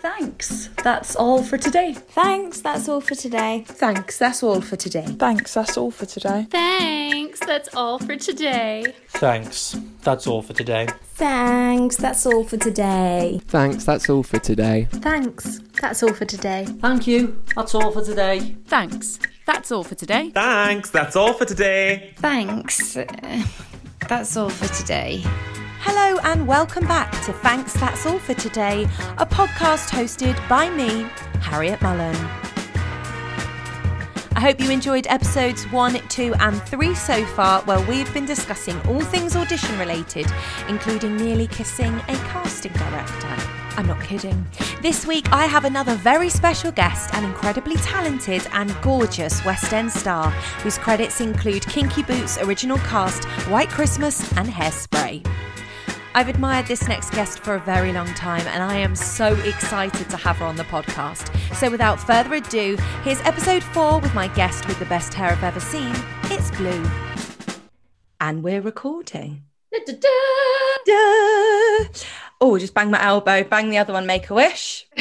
thanks. That's all for today. Thanks, that's all for today. Thanks, that's all for today. Thanks, that's all for today. Thanks, that's all for today. Thanks. That's all for today. Thanks, that's all for today. Thanks, that's all for today. Thanks, that's all for today. Thank you. That's all for today. Thanks. That's all for today. Thanks. That's all for today. Thanks. Uh, that's all for today. Hello and welcome back to Thanks That's All for Today, a podcast hosted by me, Harriette Mullen. I hope you enjoyed episodes 1, 2, and 3 so far, where we've been discussing all things audition related, including nearly kissing a casting director. I'm not kidding. This week, I have another very special guest, an incredibly talented and gorgeous West End star, whose credits include Kinky Boots' original cast, White Christmas, and Hairspray. I've admired this next guest for a very long time, and I am so excited to have her on the podcast. So, without further ado, here's episode four with my guest with the best hair I've ever seen. It's Bleu. And we're recording. Oh, just bang my elbow, bang the other one, make a wish.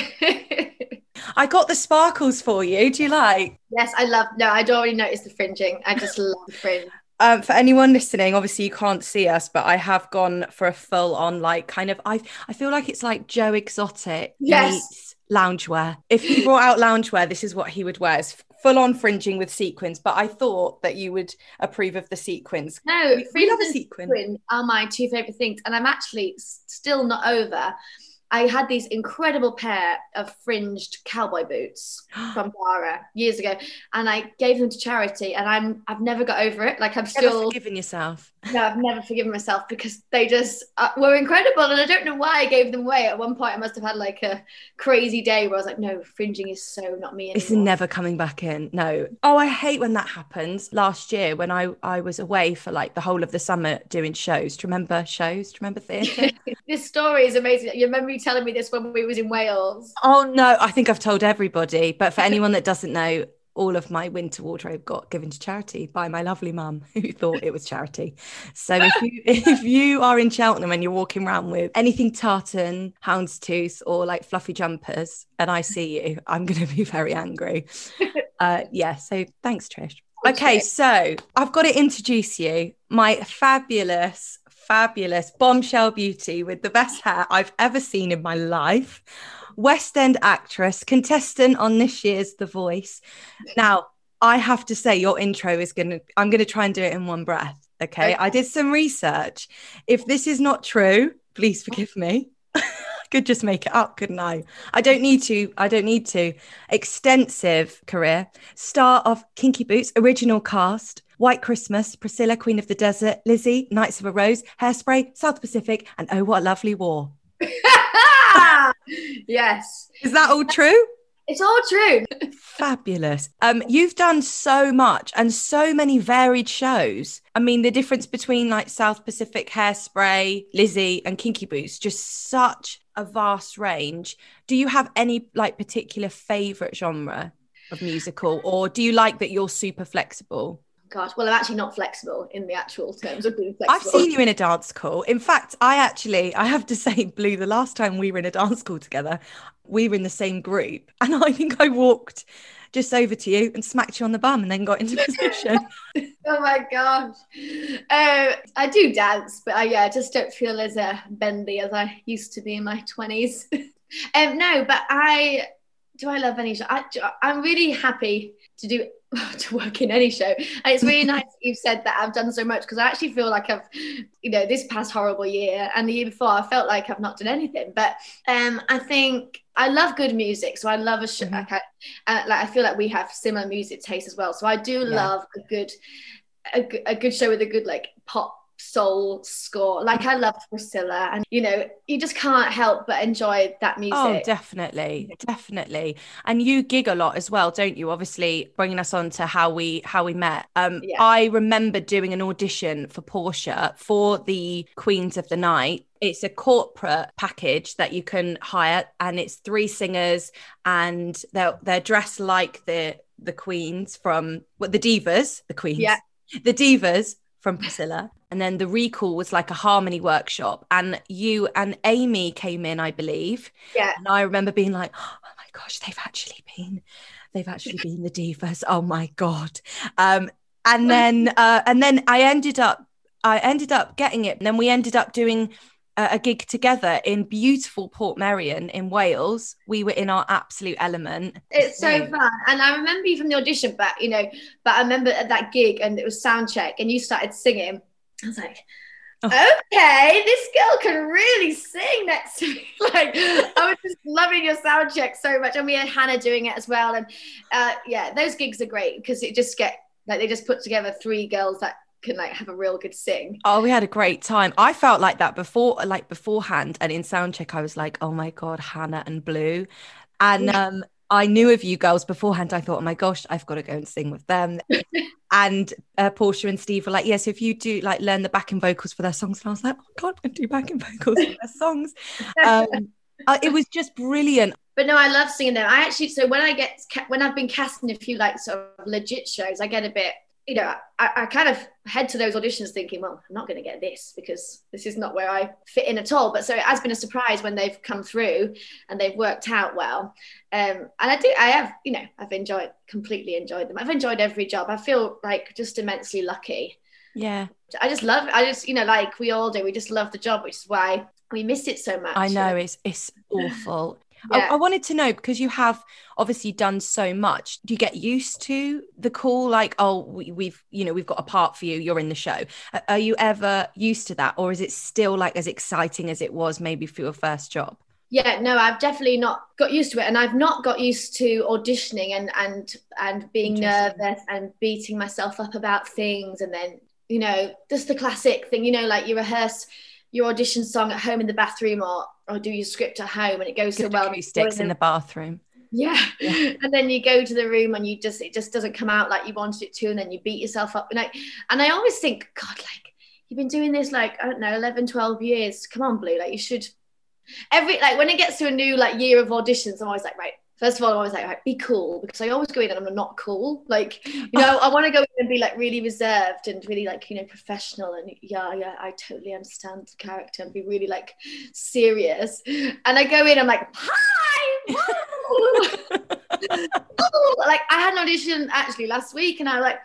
I got the sparkles for you. Do you like? Yes, I love. No, I'd already noticed the fringing. I just love the fringe. Um, for anyone listening, obviously you can't see us, but I have gone for a full on like kind of I I feel like it's like Joe Exotic Yes. meets loungewear. If he brought out loungewear, this is what he would wear. It's full on fringing with sequins. But I thought that you would approve of the sequins. No, we fringe love a sequin. sequin are my two favorite things, and I'm actually still not over. I had these incredible pair of fringed cowboy boots from Zara years ago, and I gave them to charity, and I'm I've never got over it. Like I'm Never still forgiven yourself. No, I've never forgiven myself because they just uh, were incredible, and I don't know why I gave them away. At one point, I must have had like a crazy day where I was like, "No, fringing is so not me It's anymore." never coming back in. No. Oh, I hate when that happens. Last year, when I I was away for like the whole of the summer doing shows. Do you remember shows? Do you remember theatre? this story is amazing. You remember you telling me this when we was in Wales? Oh no, I think I've told everybody. But for anyone that doesn't know, all of my winter wardrobe got given to charity by my lovely mum, who thought it was charity. So if you if you are in Cheltenham and you're walking around with anything tartan, houndstooth, or like fluffy jumpers, and I see you, I'm going to be very angry. Uh, yeah. So thanks, Trish. Okay, so I've got to introduce you, my fabulous, fabulous bombshell beauty with the best hair I've ever seen in my life. West End actress, contestant on this year's The Voice. Now, I have to say, your intro is going to, I'm going to try and do it in one breath. Okay? Okay. I did some research. If this is not true, please forgive me. I could just make it up, couldn't I? I don't need to. I don't need to. Extensive career. Star of Kinky Boots, original cast, White Christmas, Priscilla, Queen of the Desert, Lizzie, Knights of a Rose, Hairspray, South Pacific, and Oh What a Lovely War. yes, Is that all true? it's all true. Fabulous. Um, you've done so much and so many varied shows. I mean, the difference between like South Pacific Hairspray, Lizzie, and Kinky Boots, just such a vast range. Do you have any like particular favorite genre of musical, or do you like that you're super flexible? Gosh, well, I'm actually not flexible in the actual terms of being I've seen you in a dance call. In fact, I actually, I have to say, Bleu, the last time we were in a dance call together, we were in the same group. And I think I walked just over to you and smacked you on the bum and then got into position. oh my gosh. Uh, I do dance, but I yeah, I just don't feel as uh, bendy as I used to be in my 20s. um, no, but I do I love any? I, I'm really happy to do to work in any show. And it's really nice that you've said that I've done so much because I actually feel like I've, you know, this past horrible year and the year before, I felt like I've not done anything. But um, I think I love good music, so I love a show. Mhm. Like, I, uh, like I feel like we have similar music tastes as well. So I do Yeah. love a good, a, a good show with a good like pop soul score. Like I loved Priscilla, and you know, you just can't help but enjoy that music. Oh, definitely, definitely. And you gig a lot as well, don't you? Obviously, bringing us on to how we how we met. Um, Yeah. I remember doing an audition for Portia for the Queens of the Night. It's a corporate package that you can hire, and it's three singers, and they're they're dressed like the the queens from what the divas, the queens, Yeah. the divas from Priscilla. And then the recall was like a harmony workshop and you and amy came in i believe Yeah. and i remember being like oh my gosh they've actually been they've actually been the divas oh my god um and then uh and then i ended up i ended up getting it and then we ended up doing a, a gig together in beautiful Portmeirion in wales we were in our absolute element It's so Yeah. fun. And I remember you from the audition, but you know, but I remember at that gig and it was sound check and you started singing. I was like, Oh. okay, this girl can really sing next to me. like I was just loving your sound check so much. And we had Hannah doing it as well. And uh, yeah, those gigs are great because it just get like they just put together three girls that can like have a real good sing. Oh, we had a great time. I felt like that before, like beforehand, and in sound check, I was like, "Oh my god, Hannah and Bleu," and um, I knew of you girls beforehand. I thought, "Oh my gosh, I've got to go and sing with them." and uh, Portia and Steve were like, "Yes, if you do like learn the backing vocals for their songs," and I was like, "Oh god, I can do backing vocals for their songs." Um, uh, it was just brilliant. But no, I love singing them. I actually, so when I get, when I've been casting a few like sort of legit shows, I get a bit, you know, I, I kind of head to those auditions thinking, well, I'm not going to get this because this is not where I fit in at all. But so it has been a surprise when they've come through and they've worked out well. Um, and I do, I have, you know, I've enjoyed, completely enjoyed them. I've enjoyed every job. I feel like just immensely lucky. Yeah, I just love, I just, you know, like we all do, we just love the job, which is why we miss it so much. I know it's it's awful. Yeah. I, I wanted to know because you have obviously done so much. Do you get used to the call? Like, oh, we, we've you know we've got a part for you. You're in the show. Are you ever used to that, or is it still like as exciting as it was maybe for your first job? yeah no i've definitely not got used to it and i've not got used to auditioning and and and being nervous and beating myself up about things and then you know just the classic thing you know like you rehearse your audition song at home in the bathroom or or do your script at home and it goes so Good well sticks in the bathroom. yeah. and then you go to the room and you just it just doesn't come out like you wanted it to and then you beat yourself up. And like and i always think god like you've been doing this like i don't know 11 12 years. Come on Bleu like you should. Every like when it gets to a new like year of auditions i'm always like right First of all, I'm always like, right, be cool because I always go in and I'm not cool. Like, you know, I want to go in and be like really reserved and really like, you know, professional and yeah, yeah, I totally understand the character and be really like serious. And I go in, I'm like, hi, like I had an audition actually last week, and I like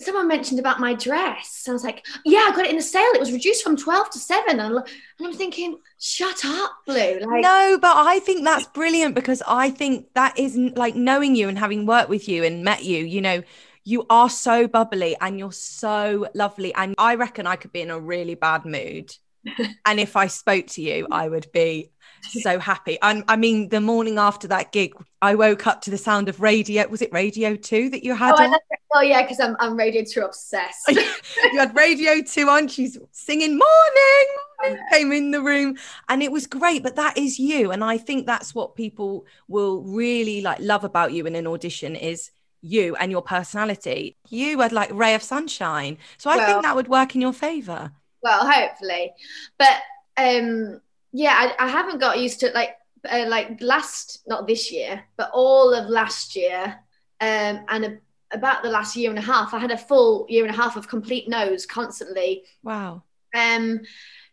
someone mentioned about my dress. And I was like, yeah, I got it in the sale. It was reduced from twelve to seven, and, and I'm thinking, shut up, Bleu. Like, no, but I think that's brilliant because I think that isn't like knowing you and having worked with you and met you. You know, you are so bubbly and you're so lovely, and I reckon I could be in a really bad mood. and if I spoke to you, I would be so happy. And I mean, the morning after that gig, I woke up to the sound of radio. Was it Radio 2 that you had Oh, oh yeah, because I'm I'm radio two obsessed. you had Radio 2 on. She's singing morning, morning, came in the room. And it was great. But that is you. And I think that's what people will really like love about you in an audition is you and your personality. You had like ray of sunshine. So I Well- think that would work in your favor. well, hopefully, but um, yeah, I, I haven't got used to. Like uh, like last, not this year, but all of last year, um, and a, about the last year and a half, I had a full year and a half of complete nose constantly. Wow. Um,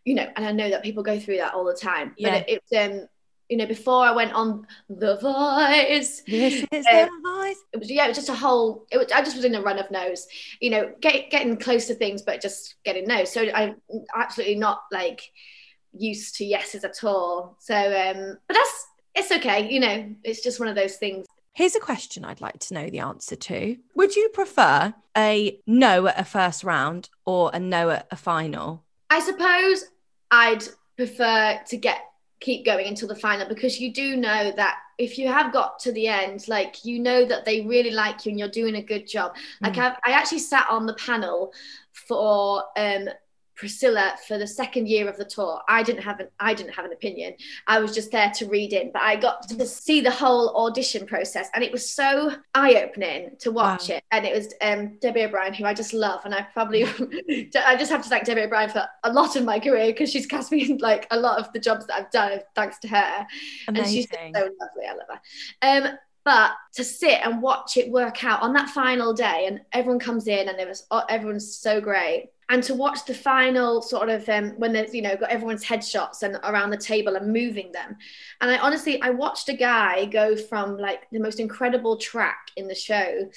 you know, and I know that people go through that all the time. Yeah. But it, it's um, you know, before I went on The Voice, This is Uh, the voice. it was yeah, it was just a whole. It was, I just was in a run of nose, you know, get, getting close to things, but just getting nose. So I'm absolutely not like used to yeses at all. So, um, but that's it's okay, you know. It's just one of those things. Here's a question I'd like to know the answer to. Would you prefer a no at a first round or a no at a final? I suppose I'd prefer to get keep going until the final because you do know that if you have got to the end, like you know that they really like you and you're doing a good job. Like I've, I actually sat on the panel for um, Priscilla for the second year of the tour. I didn't have an I didn't have an opinion. I was just there to read in, but I got to see the whole audition process, and it was so eye opening to watch Wow. it. And it was um, Debbie O'Brien, who I just love, and I probably I just have to thank Debbie O'Brien for a lot of my career because she's cast me in like a lot of the jobs that I've done thanks to her. And she's just Amazing. so lovely. I love her. Um, But to sit and watch it work out on that final day, and everyone comes in and there was oh, everyone's so great. And to watch the final sort of um, when there's you know got everyone's headshots and around the table and moving them, and I honestly I watched a guy go from like the most incredible track in the show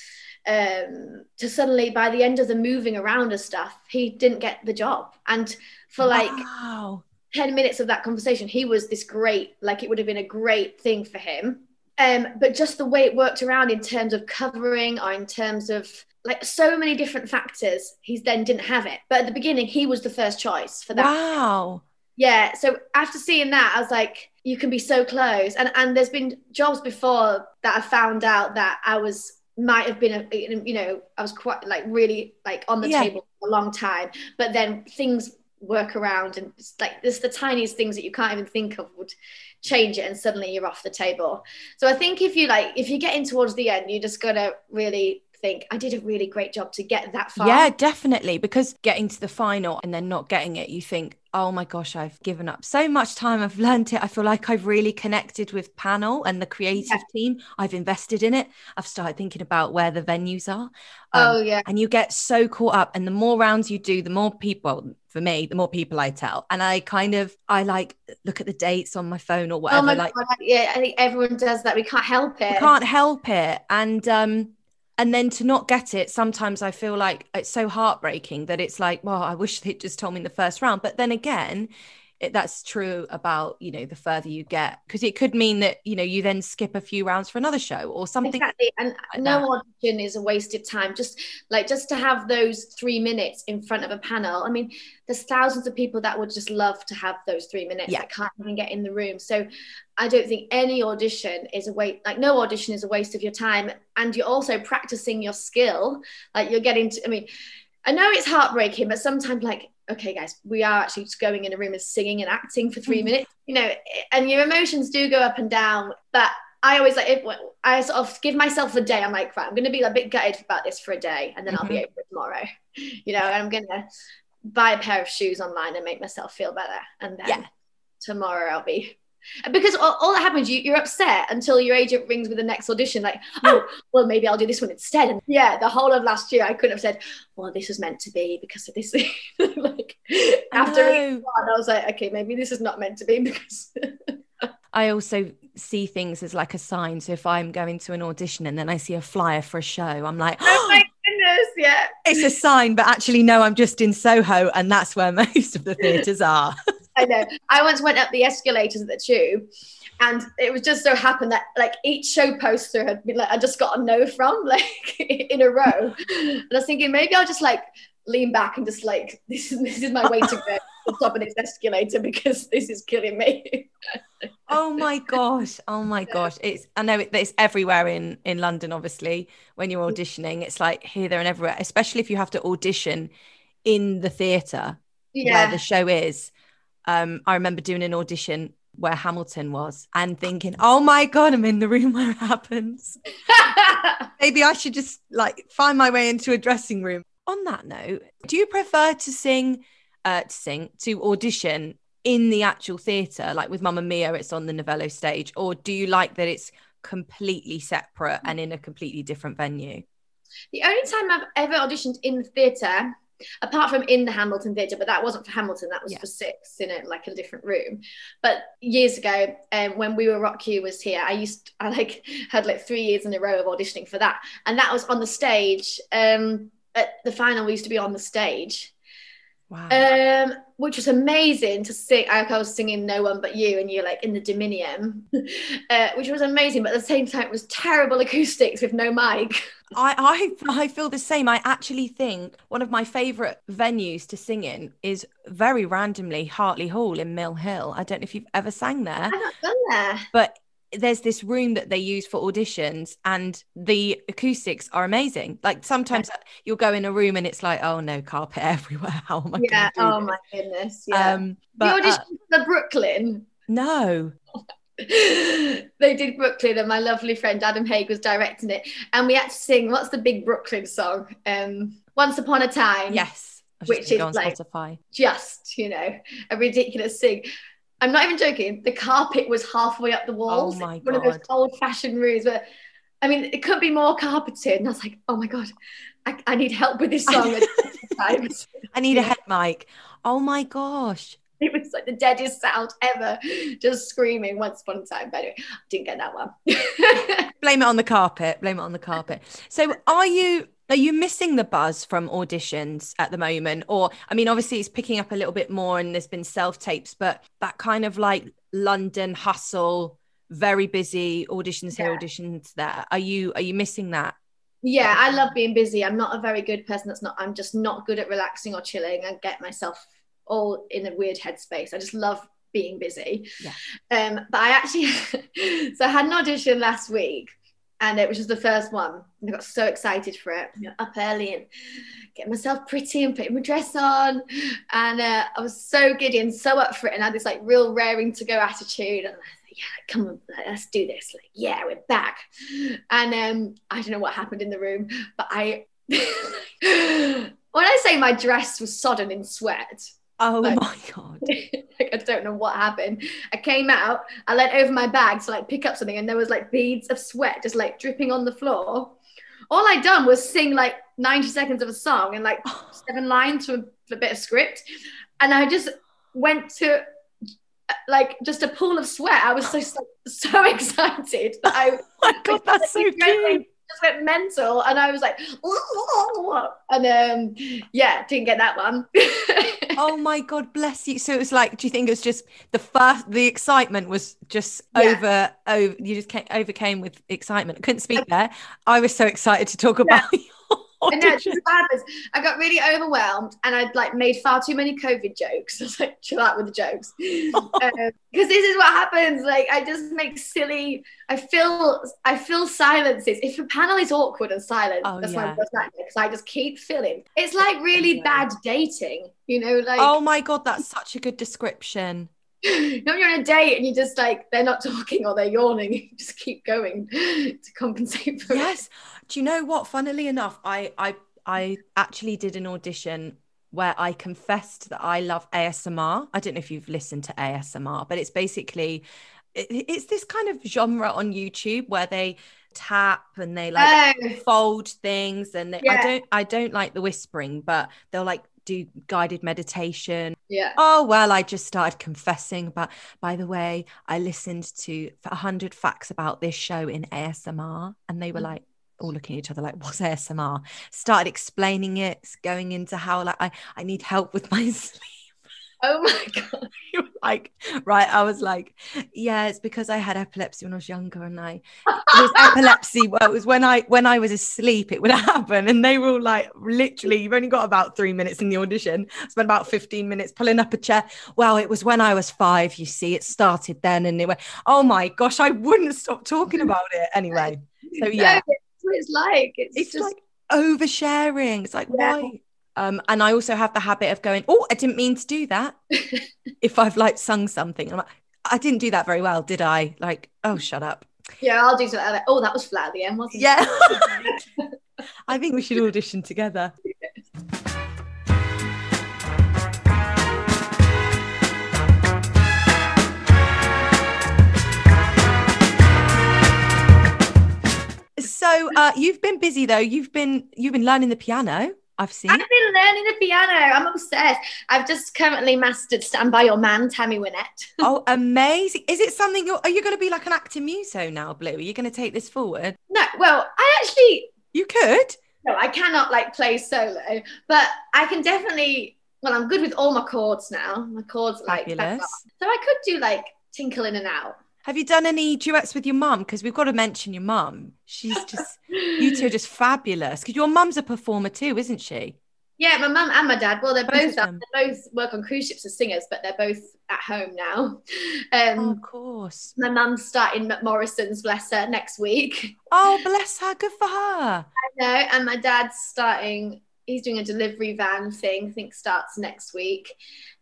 um, to suddenly by the end of the moving around and stuff he didn't get the job, and for like wow. 10 minutes of that conversation, he was this great, like it would have been a great thing for him. Um, but just the way it worked around in terms of covering or in terms of like so many different factors, he then didn't have it. But at the beginning, he was the first choice for that. Wow. Yeah. So after seeing that, I was like, you can be so close. And and there's been jobs before that I found out that I was might have been a you know I was quite like really like on the Yeah. table for a long time, but then things work around and it's like there's the tiniest things that you can't even think of would change it and suddenly you're off the table so i think if you like if you're getting towards the end you just gotta really think i did a really great job to get that far Yeah, definitely. Because getting to the final and then not getting it, you think, oh my gosh, I've given up so much time. I've learned it. I feel like I've really connected with panel and the creative team. I've invested in it. I've started thinking about where the venues are. Um, oh yeah And you get so caught up. And the more rounds you do, the more people, for me, the more people I tell. And I kind of, I like look at the dates on my phone or whatever. oh my like, god yeah i think everyone does that we can't help it can't help it. And um and then to not get it, sometimes I feel like it's so heartbreaking that it's like, well, I wish they'd just told me in the first round. But then again, it, that's true about you know the further you get because it could mean that you know you then skip a few rounds for another show or something. Exactly. And like no that. audition is a wasted time. Just like just to have those three minutes in front of a panel. I mean, there's thousands of people that would just love to have those three minutes Yeah. that can't even get in the room. So I don't think any audition is a waste like no audition is a waste of your time. And you're also practicing your skill. Like you're getting to I mean, I know it's heartbreaking, but sometimes like okay guys we are actually just going in a room and singing and acting for 3 mm. minutes you know and your emotions do go up and down but I always like it, I sort of give myself a day. I'm like, right, I'm going to be a bit gutted about this for a day, and then I'll be mm-hmm. over it tomorrow. You know, and I'm going to buy a pair of shoes online and make myself feel better, and then Yeah. tomorrow I'll be. Because all, all that happens, you, you're upset until your agent rings with the next audition, like, oh, well, maybe I'll do this one instead. And yeah, the whole of last year, I couldn't have said, well, this was meant to be because of this. like, after know. one, I was like, okay, maybe this is not meant to be because. I also see things as like a sign. So if I'm going to an audition and then I see a flyer for a show, I'm like, oh my oh, goodness, yeah. it's a sign, but actually, no, I'm just in Soho, and that's where most of the theatres are. I know. I once went up the escalators at the tube, and it was just so happened that like each show poster had been like I just got a no from like in a row, and I was thinking maybe I'll just like lean back and just like this is this is my way to go to the top of this escalator because this is killing me. oh my gosh. Oh my gosh. It's i know it, it's everywhere in in london obviously when you're mm. auditioning. It's like here there and everywhere especially if you have to audition in the theatre where yeah. the show is um i remember doing an audition where hamilton was and thinking oh my god i'm in the room where it happens. Maybe i should just like find my way into a dressing room. On that note do you prefer to sing uh to sing to audition in the actual theatre like with Mamma Mia it's on the Novello stage or do you like that it's completely separate and in a completely different venue? The only time I've ever auditioned in the theatre, apart from in the Hamilton Theatre, but that wasn't for Hamilton, that was Yeah. for six in a, like a different room. But years ago, um, when we were Rock You was here, I used I like had like three years in a row of auditioning for that, and that was on the stage. Um, at the final, we used to be on the stage. Wow Um, which was amazing to sing. I, I was singing "No One But You," and you're like in the Dominion, uh, which was amazing. But at the same time, it was terrible acoustics with no mic. I, I I feel the same. I actually think one of my favourite venues to sing in is very randomly Hartley Hall in Mill Hill. I don't know if you've ever sang there, I've not done there. but there's this room that they use for auditions and the acoustics are amazing. Like sometimes you'll go in a room and it's like, oh no, carpet everywhere. How am I yeah. Oh this? my goodness. Yeah. Um the but audition uh, for the Brooklyn. no. they did Brooklyn, and my lovely friend Adam Haig was directing it, and we had to sing. What's the big Brooklyn song? Um, Once Upon a Time. Yes. Which is like- Spotify. Just you know, a ridiculous sing. I'm not even joking. The carpet was halfway up the oh walls. Oh my One of those old-fashioned rooms where I mean, it could be more carpeted. And I was like, oh my God, I, I need help with this song. I need a head mic. Oh my gosh. It was like the deadest sound ever, just screaming once upon a time. But anyway, didn't get that one. Blame it on the carpet. Blame it on the carpet. So are you are you missing the buzz from auditions at the moment? Or I mean, obviously it's picking up a little bit more and there's been self-tapes, but that kind of like London hustle, very busy auditions here, yeah. auditions there. Are you are you missing that? Yeah, I love being busy. I'm not a very good person that's not I'm just not good at relaxing or chilling and get myself all in a weird headspace. I just love being busy. Yeah. Um, but I actually, so I had an audition last week and it was just the first one. And I got so excited for it. You know, up early and getting myself pretty and putting my dress on. And uh, I was so giddy and so up for it. And I had this like real raring to go attitude. And I like, yeah, come on, let's do this. Like, yeah, we're back. And um, I don't know what happened in the room, but I, when I say my dress was sodden in sweat, Oh like, my god! like I don't know what happened. I came out, I leant over my bag to like pick up something, and there was like beads of sweat just like dripping on the floor. All I'd done was sing like 90 seconds of a song and like seven lines from a bit of script, and I just went to uh, like just a pool of sweat. I was so so, so excited that I. oh my god, that's so cute just went mental and I was like, and um, yeah, didn't get that one. oh my God, bless you. So it was like, do you think it was just the first, the excitement was just yeah. over, over, you just came, overcame with excitement. I couldn't speak there. I was so excited to talk about yeah. I know, I got really overwhelmed and I'd like made far too many COVID jokes. I was like, chill out with the jokes. Because um, this is what happens. Like I just make silly, I feel I feel silences. If a panel is awkward and silent, oh, that's yeah. my worst nightmare because I just keep filling. It's like really yeah. bad dating, you know, like Oh my god, that's such a good description. you know, you're on a date and you just like they're not talking or they're yawning, you just keep going to compensate for it. yes. it. Do you know what? Funnily enough, I I I actually did an audition where I confessed that I love ASMR. I don't know if you've listened to ASMR, but it's basically it, it's this kind of genre on YouTube where they tap and they like oh. fold things and they, yeah. I don't I don't like the whispering, but they'll like do guided meditation. Yeah. Oh well, I just started confessing about. By the way, I listened to a hundred facts about this show in ASMR, and they were mm. like all looking at each other like, "What's ASMR?" Started explaining it, going into how like I I need help with my sleep. Oh my god! like, right? I was like, yeah, it's because I had epilepsy when I was younger, and I it was epilepsy. Well, it was when I when I was asleep, it would happen, and they were all like, literally, you've only got about three minutes in the audition. spent about fifteen minutes pulling up a chair. Well, it was when I was five. You see, it started then, and it went. Oh my gosh, I wouldn't stop talking about it anyway. So yeah, what it's like. It's, it's just... like oversharing. It's like yeah. why um, and I also have the habit of going, oh, I didn't mean to do that. if I've like sung something, I'm like, I didn't do that very well, did I? Like, oh, shut up. Yeah, I'll do something like Oh, that was flat at the end, wasn't yeah. it? Yeah. I think we should audition together. So uh, you've been busy though. You've been you've been learning the piano. I've seen. I've been learning the piano. I'm obsessed. I've just currently mastered "Stand by Your Man," Tammy Wynette. oh, amazing! Is it something you're? Are you going to be like an acting muso now, Bleu? Are you going to take this forward? No. Well, I actually. You could. No, I cannot like play solo, but I can definitely. Well, I'm good with all my chords now. My chords like Fabulous. so I could do like tinkle in and out. Have you done any duets with your mum? Because we've got to mention your mum. She's just, you two are just fabulous. Because your mum's a performer too, isn't she? Yeah, my mum and my dad. Well, they're both, both they both work on cruise ships as singers, but they're both at home now. Um, oh, of course. My mum's starting Morrison's, bless her, next week. Oh, bless her. Good for her. I know. And my dad's starting he's doing a delivery van thing. I think starts next week.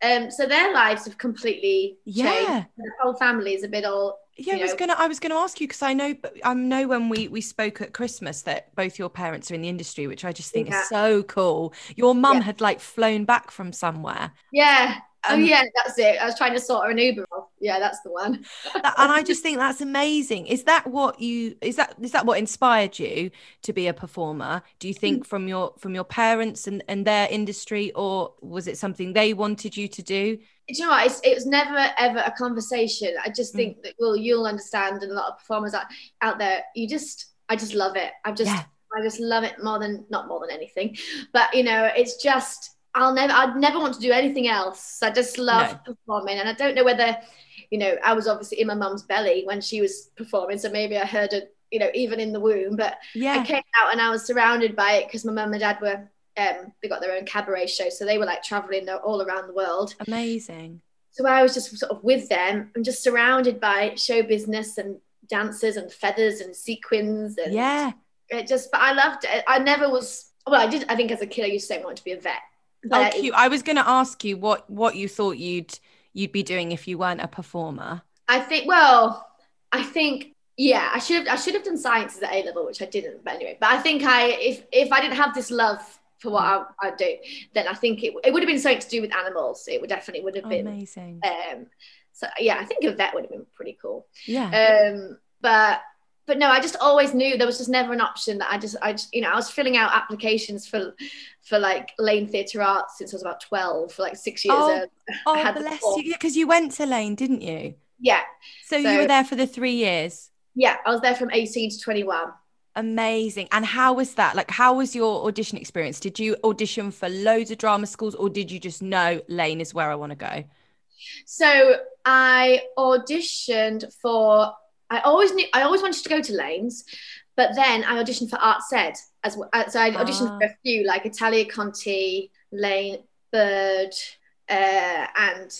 Um, so their lives have completely yeah. changed. The whole family is a bit all. Yeah, I was gonna. I was gonna ask you because I know. I know when we we spoke at Christmas that both your parents are in the industry, which I just think yeah. is so cool. Your mum yeah. had like flown back from somewhere. Yeah, oh Um, yeah, that's it. I was trying to sort her an Uber off. Yeah, that's the one. and I just think that's amazing. Is that what you is that is that what inspired you to be a performer? Do you Mm. think from your from your parents and, and their industry, or was it something they wanted you to do? Do you know what? It's, it was never ever a conversation. I just Mm. think that well, you'll understand, and a lot of performers out, out there, you just, I just love it. I just, Yeah. I just love it more than not more than anything, but you know, it's just, I'll never, I'd never want to do anything else. I just love performing, and I don't know whether, you know, I was obviously in my mum's belly when she was performing, so maybe I heard it, you know, even in the womb, but yeah. I came out and I was surrounded by it because my mum and dad were. Um, they got their own cabaret show, so they were like traveling all around the world. Amazing. So I was just sort of with them and just surrounded by show business and dancers and feathers and sequins and Yeah. it just but I loved it. I never was well, I did I think as a kid I used to say I wanted to be a vet. Oh, But cute. I was going to ask you what what you thought you'd you'd be doing if you weren't a performer. I think well, I think yeah, I should have I should have done sciences at A level, which I didn't, but anyway. But I think I if if I didn't have this love for what I, I do, then I think it, it would have been something to do with animals. It would definitely would have Oh, been amazing. um so yeah, I think a vet would have been pretty cool. Yeah. um but but no i just always knew there was just never an option that i just i just you know i was filling out applications for for like Laine theatre arts since i was about 12 for like six years Oh, oh, bless you. Because you went to Laine, didn't you? yeah So, you were there for the three years. yeah i was there from 18 to 21 Amazing. And how was that? Like, how was your audition experience? Did you audition for loads of drama schools or did you just know Laine is where I want to go? so i auditioned for i always knew i always wanted to go to Laines but then i auditioned for arts ed as well so i auditioned Ah. for a few like italia conti Laine bird uh, and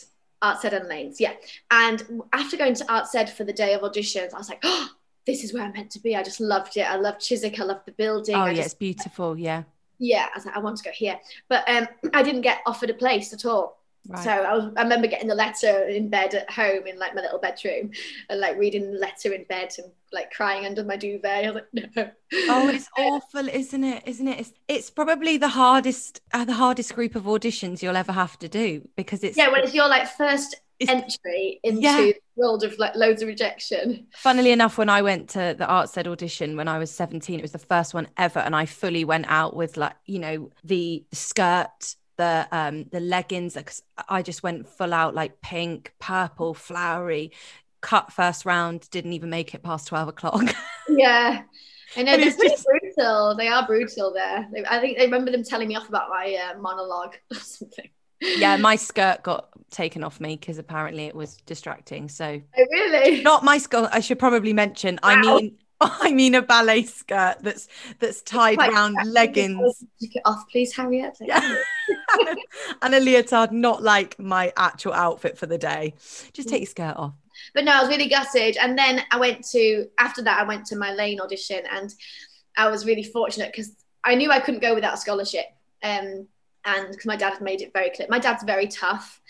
Arts Ed and Laines, yeah. And after going to Arts Ed for the day of auditions, I was like, oh, this is where I'm meant to be. I just loved it. I loved Chiswick. I loved the building. Oh, I yeah, just, it's beautiful. Yeah. yeah. I was like, I want to go here, but um, I didn't get offered a place at all. Right. So I, was, I remember getting the letter in bed at home in like my little bedroom, and like reading the letter in bed and like crying under my duvet. I was like, no. Oh, it's awful, isn't it? Isn't it? It's, it's probably the hardest, uh, the hardest group of auditions you'll ever have to do because it's. yeah. When it's your like first entry into Yeah. the world of like loads of rejection. Funnily enough, when I went to the Arts Ed audition when I was 17, it was the first one ever. And I fully went out with like, you know, the skirt, the um the leggings, because I just went full out like pink, purple, flowery, cut first round, didn't even make it past 12 o'clock. Yeah. I know And they're it's pretty just- brutal. They are brutal there. They, I think I remember them telling me off about my uh, monologue or something. yeah, my skirt got taken off me because apparently it was distracting. So Oh, really? not my skirt. I should probably mention. I mean, I mean a ballet skirt that's that's tied around leggings. Take it off, please, Harriette. Like, Yeah. and a leotard, not like my actual outfit for the day. Just take your skirt off. But no, I was really gutted. And then I went to after that, I went to my Laine audition, and I was really fortunate because I knew I couldn't go without a scholarship. Um, and because my dad had made it very clear, my dad's very tough,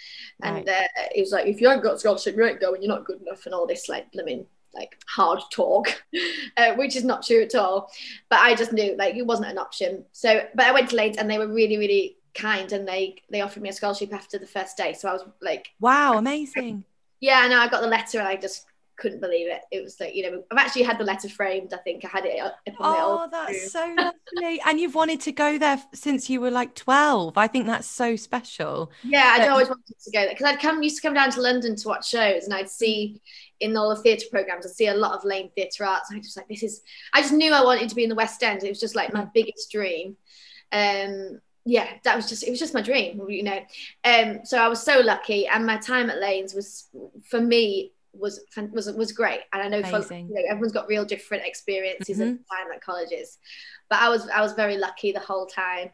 and uh, he was like, "If you haven't got a scholarship, you ain't going. You're not good enough," and all this like blooming like hard talk, uh, which is not true at all. But I just knew like it wasn't an option. So, but I went to Leeds, and they were really, really kind, and they they offered me a scholarship after the first day. So I was like, Wow, amazing. yeah, no, I got the letter and I just couldn't believe it. It was like, you know, I've actually had the letter framed. I think I had it up on my Oh, old room. that's so lovely. And you've wanted to go there since you were like 12. I think that's so special. Yeah, I'd always wanted to go there because I'd come used to come down to London to watch shows and I'd see in all the theatre programs, I'd see a lot of Laine theatre arts. And I just like, this is, I just knew I wanted to be in the West End. It was just like my biggest dream. Um, yeah, that was just, it was just my dream, you know. Um, so I was so lucky. And my time at Laines was, for me, was was was great, and I know, Amazing. you know everyone's got real different experiences of time at colleges, but I was I was very lucky the whole time,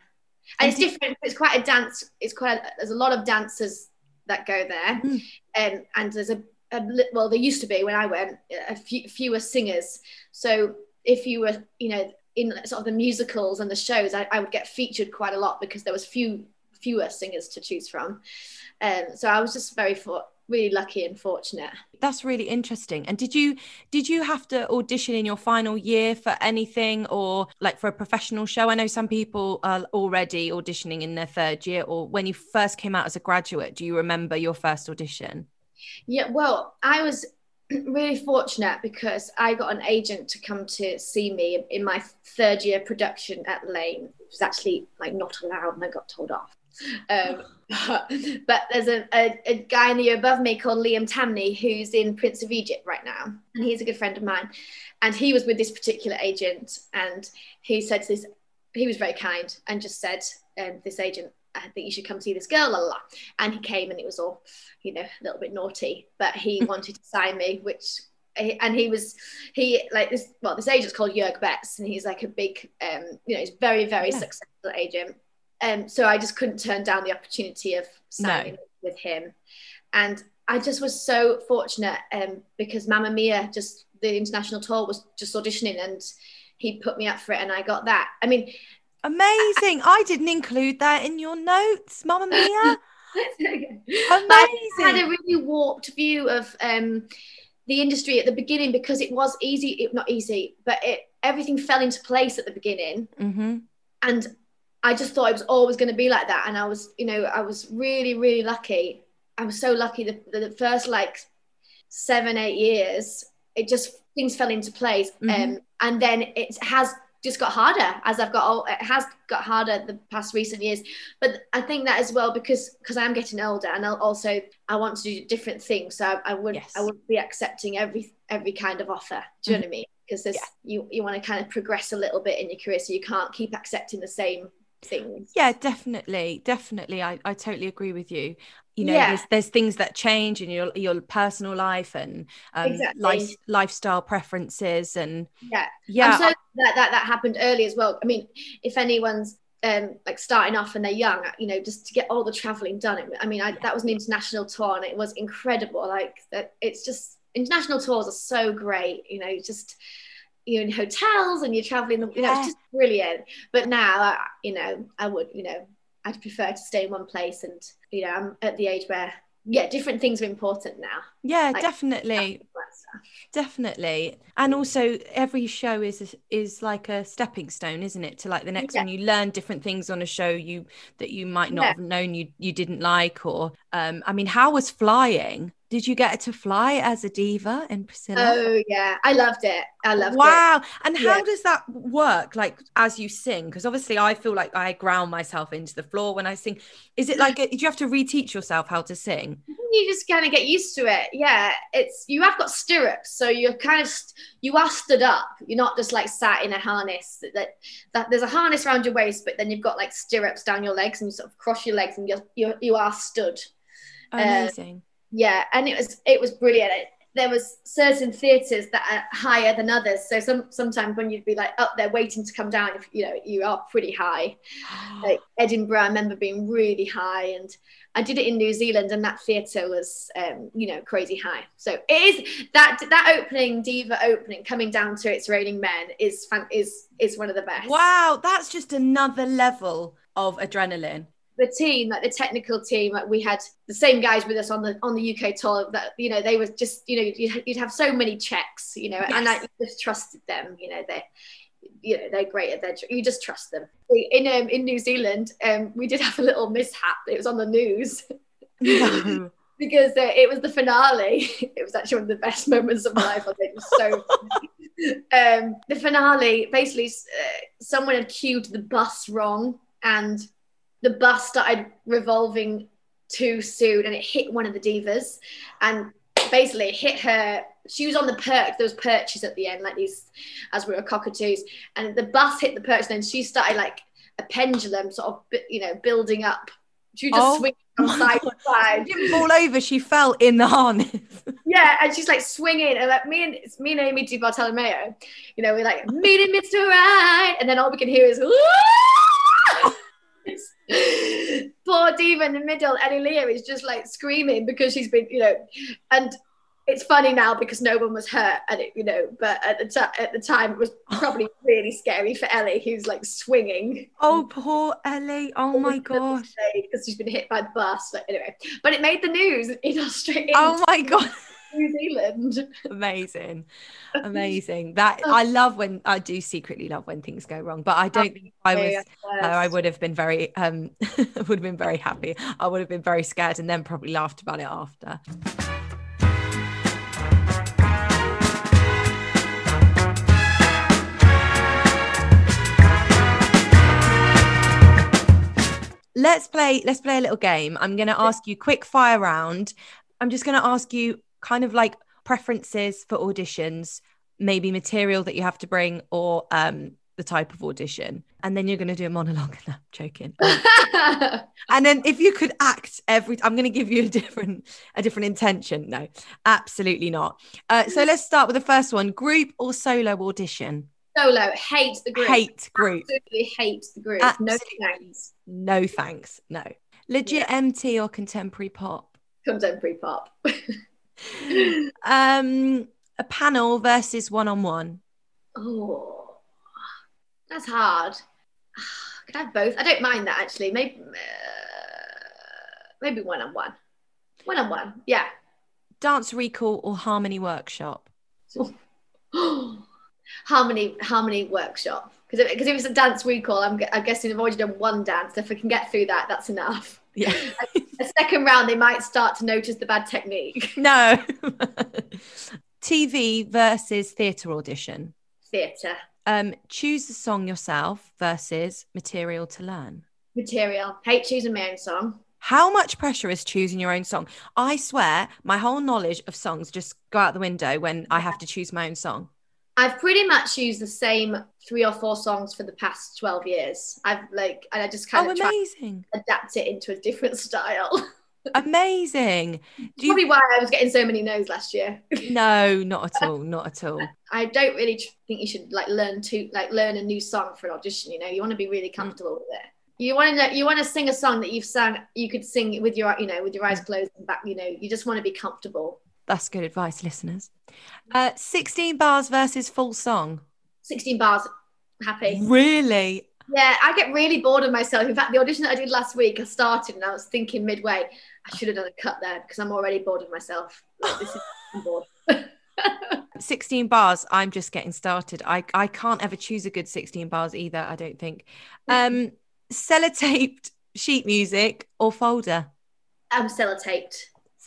and it's different. It's quite a dance. It's quite a, there's a lot of dancers that go there, Mm. um, and there's a, a well there used to be when I went a few, fewer singers. So if you were you know in sort of the musicals and the shows, I, I would get featured quite a lot because there was few fewer singers to choose from. Um, so I was just very for, really lucky and fortunate. That's really interesting. And did you did you have to audition in your final year for anything or like for a professional show? I know some people are already auditioning in their third year or when you first came out as a graduate, do you remember your first audition? Yeah, well, I was really fortunate because I got an agent to come to see me in my third year production at Laine. It was actually like not allowed and I got told off. Um, but, but, there's a, a, a, guy in the year above me called Liam Tamne who's in Prince of Egypt right now. And he's a good friend of mine. And he was with this particular agent and he said to this, he was very kind and just said, um, this agent, I think you should come see this girl, la, la, la. And he came and it was all, you know, a little bit naughty, but he wanted to sign me, which and he was he like this well this agent's called Jörg Betts and he's like a big um you know he's very very yeah. successful agent um, so I just couldn't turn down the opportunity of signing no. with him. And I just was so fortunate um, because Mamma Mia, just the international tour was just auditioning and he put me up for it and I got that. I mean, amazing. I, I didn't include that in your notes, Mamma Mia. amazing. I had a really warped view of um, the industry at the beginning because it was easy, it, not easy, but it everything fell into place at the beginning. Mm-hmm. And I just thought it was always going to be like that. And I was, you know, I was really, really lucky. I was so lucky that the first like seven, eight years, it just things fell into place. Mm-hmm. Um, and then it has just got harder as I've got old, it has got harder the past recent years. But I think that as well because because I'm getting older and I'll also I want to do different things. So I, I would yes. I would be accepting every every kind of offer. Do you mm-hmm. know what I mean? Because yeah. you you want to kind of progress a little bit in your career, so you can't keep accepting the same things. Yeah, definitely, definitely. I, I totally agree with you. You know, yeah. there's, there's things that change in your your personal life and um, exactly. life lifestyle preferences and yeah, yeah. I'm so that that that happened early as well. I mean, if anyone's um, like starting off and they're young, you know, just to get all the traveling done. I mean, I, that was an international tour and it was incredible. Like that, it's just international tours are so great. You know, just you're in hotels and you're traveling you know it's just brilliant. But now I, you know i would you know i'd prefer to stay in one place and you know i'm at the age where yeah different things are important now. Yeah like, definitely. definitely. And also every show is is like a stepping stone isn't it to like the next yeah. one? You learn different things on a show you that you might not yeah. have known you you didn't like or um i mean how was flying did you get to fly as a diva in Priscilla? Oh yeah, I loved it. I loved wow. it. Wow. And how yeah. does that work? Like as you sing? Because obviously I feel like I ground myself into the floor when I sing. Is it like a, do you have to reteach yourself how to sing? You just kind of get used to it. Yeah, it's you have got stirrups, so you're kind of you are stood up. You're not just like sat in a harness. That that there's a harness around your waist, but then you've got like stirrups down your legs, and you sort of cross your legs, and you're, you're you are stood. Amazing. Uh, yeah and it was it was brilliant. It, there was certain theatres that are higher than others. So some sometimes when you'd be like up there waiting to come down if you know you are pretty high. Like edinburgh i remember being really high and i did it in new zealand and that theatre was um, you know crazy high. So it is that that opening diva opening coming down to it's raining men is fun is is one of the best. Wow that's just another level of adrenaline the team, like the technical team, like we had the same guys with us on the on the UK tour. That you know they were just you know you'd, you'd have so many checks, you know, yes. and I just trusted them. You know they you know they're great at their you just trust them in um, in new zealand um we did have a little mishap it was on the news no. because uh, it was the finale it was actually one of the best moments of my life i think it was so um the finale basically uh, someone had cued the bus wrong and the bus started revolving too soon and it hit one of the divas. And basically it hit her. She was on the perch. There was perches at the end like these as we were cockatoos. And the bus hit the perch and then she started like a pendulum sort of you know building up. She just oh, swinging from side to side. She didn't fall over, she fell in the harness. yeah, and she's like swinging, and like me and it's me and Amy Di Bartolomeo, you know, we're like meeting Mr. Right, and then all we can hear is Poor Diva in the middle, Eddie Lear is just like screaming because she's been, you know, and it's funny now because no one was hurt, and it, you know, but at the time, at the time, it was probably really scary for Ellie, who's like swinging. Oh, poor Ellie! Oh my gosh! Because she's been hit by the bus. Like, anyway, but it made the news in Australia. Oh my god! New Zealand. Amazing, amazing. That I love when I do secretly love when things go wrong, but I don't think I was. Uh, I would have been very, um, would have been very happy. I would have been very scared, and then probably laughed about it after. let's play let's play a little game i'm going to ask you quick fire round i'm just going to ask you kind of like preferences for auditions maybe material that you have to bring or um the type of audition. And then you're going to do a monologue. No, I'm joking. And then if you could act every i'm going to give you a different a different intention. No absolutely not. Uh, so let's start with the first one. Group or solo audition? Solo. Hate the group. Hate group. Absolutely hate the group. Absolutely. no thanks. No thanks. No. Legit Yeah. mt or contemporary pop? Contemporary pop um a panel versus one-on-one. Oh that's hard. Can i have both? I don't mind that actually. Maybe uh, maybe one on one one on one yeah. Dance recall or harmony workshop? Harmony harmony workshop. Because because if, it's a dance recall I'm, I'm guessing i've already done one dance if i can get through that that's enough yeah. A second round they might start to notice the bad technique. No. Tv versus theatre audition. Theatre. Um choose the song yourself versus material to learn. Material. Hate choosing my own song. How much pressure is choosing your own song? I swear my whole knowledge of songs just go out the window when i have to choose my own song I've pretty much used the same three or four songs for the past 12 years. I've like, and I just kind oh of amazing adapt it into a different style. amazing do you Probably why I was getting so many no's last year. no not at all not at all I don't really think you should like learn to like learn a new song for an audition. You know, you want to be really Mm. comfortable with it. You want to you want to sing a song that you've sung. You could sing with your you know with your eyes closed and back. You know, you just want to be comfortable. That's good advice, listeners. Uh, 16 bars versus full song. 16 bars, happy. Really? Yeah, I get really bored of myself. In fact, the audition that I did last week, I started and I was thinking midway, I should have done a cut there because I'm already bored of myself. Like, this is I'm bored. 16 bars. I'm just getting started. I, I can't ever choose a good 16 bars either, I don't think. Um, sellotaped sheet music or folder? I'm sellotaped,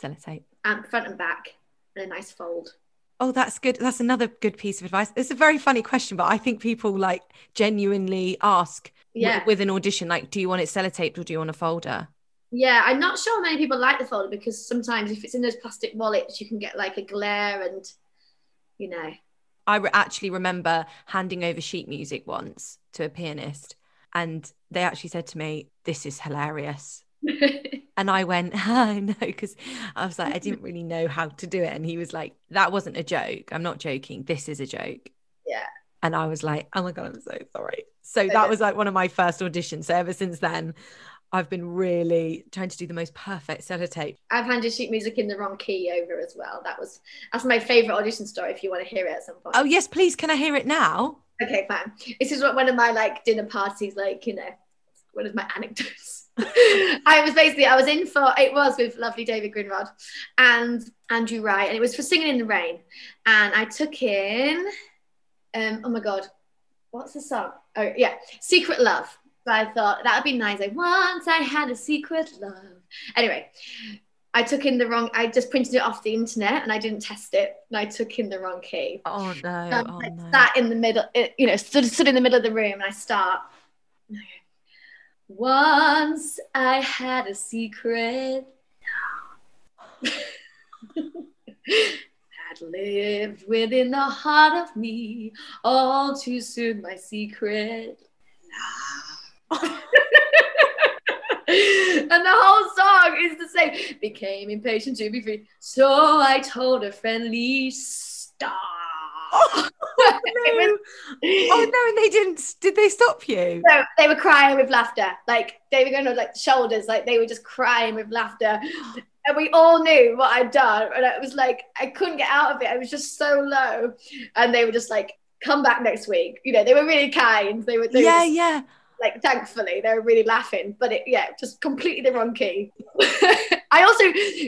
Sellotape. Um, front and back, and a nice fold. Oh, that's good. That's another good piece of advice. It's a very funny question, but I think people like genuinely ask w- Yeah. with an audition, like, do you want it sellotaped or do you want a folder? Yeah, I'm not sure many people like the folder because sometimes if it's in those plastic wallets, you can get like a glare and, you know. I re- actually remember handing over sheet music once to a pianist, and they actually said to me, This is hilarious. And I went, oh, no, because I was like, I didn't really know how to do it. And he was like, That wasn't a joke. I'm not joking. This is a joke. Yeah. And I was like, Oh my God, I'm so sorry. So that was like one of my first auditions. So ever since then, I've been really trying to do the most perfect sellotape. I've handed sheet music in the wrong key over as well. That was that's my favorite audition story. If you want to hear it at some point. Oh, yes, please. Can I hear it now? Okay, fine. This is what one of my like dinner parties, like you know, one of my anecdotes. I was basically I was in for it was with lovely David Grindrod and Andrew Wright, and it was for singing in the rain. And I took in, um, oh my god, what's the song? Oh yeah, Secret Love. So I thought that would be nice. Like once I had a secret love. Anyway, I took in the wrong. I just printed it off the internet and I didn't test it, and I took in the wrong key. Oh, no. Um, oh, I no. sat in the middle, you know, stood, stood in the middle of the room, and I start. Once I had a secret. had lived within the heart of me, all too soon my secret. and the whole song is the same. Became impatient to be free, so I told a friendly star. Oh, it was- Oh no, and they didn't. Did they stop you? so they were crying with laughter. Like they were going Grenfell, like shoulders, like they were just crying with laughter. and we all knew what I'd done. And it was like, I couldn't get out of it. I was just so low. And they were just like, come back next week. You know, they were really kind. They were, they yeah, were just, yeah. Like, thankfully, they were really laughing. But it, yeah, just completely the wrong key. I also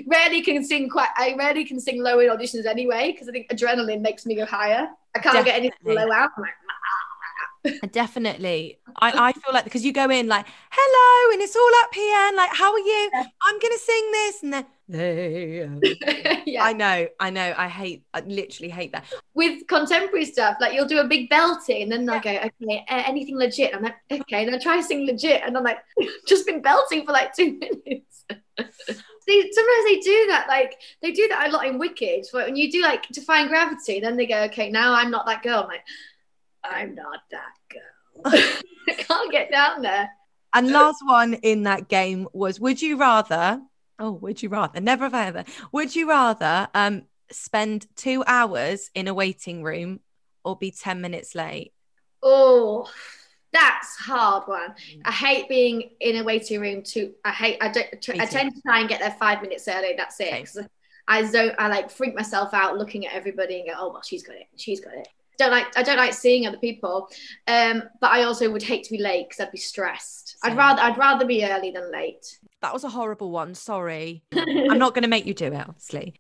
rarely can sing quite, I rarely can sing low in auditions anyway, because I think adrenaline makes me go higher. I can't Definitely. get anything low out. I'm like, Definitely. I, I feel like because you go in like, hello, and it's all up here, and like, how are you? I'm gonna sing this, and then yeah. I know, I know. I hate I literally hate that. with contemporary stuff, like you'll do a big belting and then they'll go, okay, uh, anything legit. I'm like, okay, and I try to sing legit, and I'm like, just been belting for like two minutes. See, sometimes they do that, like they do that a lot in Wicked. But when you do like Defying Gravity, then they go, okay, now I'm not that girl. I'm like, I'm not that girl. I can't get down there. And last one in that game was would you rather oh would you rather never have I ever would you rather um spend two hours in a waiting room or be 10 minutes late Oh, that's hard one. I hate being in a waiting room too. I hate. I don't. I tend to try and get there five minutes early. That's it. Same. 'Cause I don't. I like freak myself out looking at everybody and go, "Oh well, she's got it. She's got it." Don't like. I don't like seeing other people. Um, but I also would hate to be late because I'd be stressed. I'd rather. I'd rather be early than late. that was a horrible one sorry I'm not going to make you do it obviously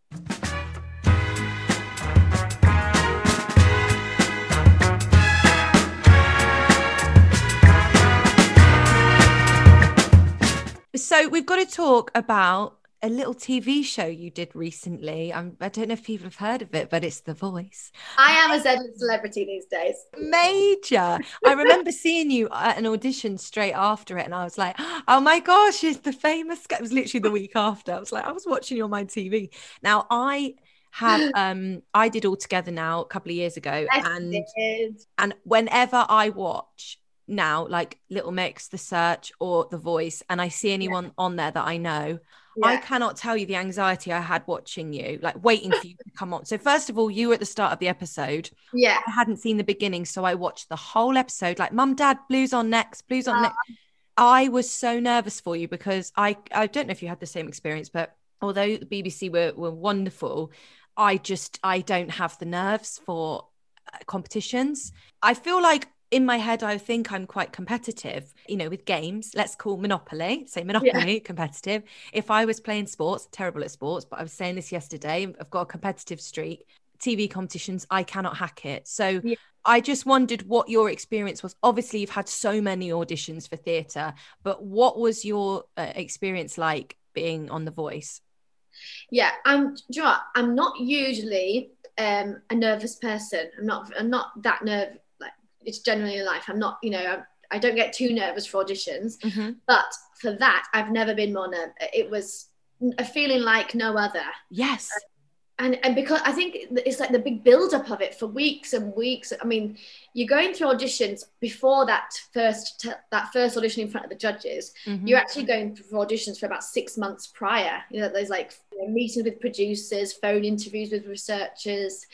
So we've got to talk about a little TV show you did recently. I'm, I don't know if people have heard of it, but it's The Voice. I am a celebrity these days. Major. I remember seeing you at an audition straight after it, and I was like, "Oh my gosh, it's the famous." Guy. It was literally the week after. I was like, I was watching you on my TV. Now I have um I did all together now a couple of years ago, Yes, and and whenever I watch now, like Little Mix, The Search, or The Voice, and I see anyone on there that I know, I cannot tell you the anxiety I had watching you, like waiting for you to come on. So, first of all, you were at the start of the episode. yeah. I hadn't seen the beginning, so I watched the whole episode, like, Mum, Dad, Bleu's on next, Bleu's on next. I was so nervous for you because I, I don't know if you had the same experience, but although the BBC were, were wonderful, I just, I don't have the nerves for uh, competitions. I feel like in my head, I think I'm quite competitive, you know, with games. Let's call Monopoly, say Monopoly, competitive. If I was playing sports, terrible at sports, but I was saying this yesterday, I've got a competitive streak. TV competitions, I cannot hack it. So Yeah. I just wondered what your experience was. Obviously, you've had so many auditions for theatre, but what was your uh, experience like being on The Voice? Yeah, I'm. Do you know? I'm not usually um, a nervous person. I'm not. I'm not that nerve. It's generally in life. I'm not. You know. I, I don't get too nervous for auditions. But for that, I've never been more nervous. It was a feeling like no other. Yes. And and because I think it's like the big build up of it for weeks and weeks. I mean, you're going through auditions before that first t- that first audition in front of the judges. Mhm. You're actually going through auditions for about six months prior. You know, there's like you know, meetings with producers, phone interviews with researchers.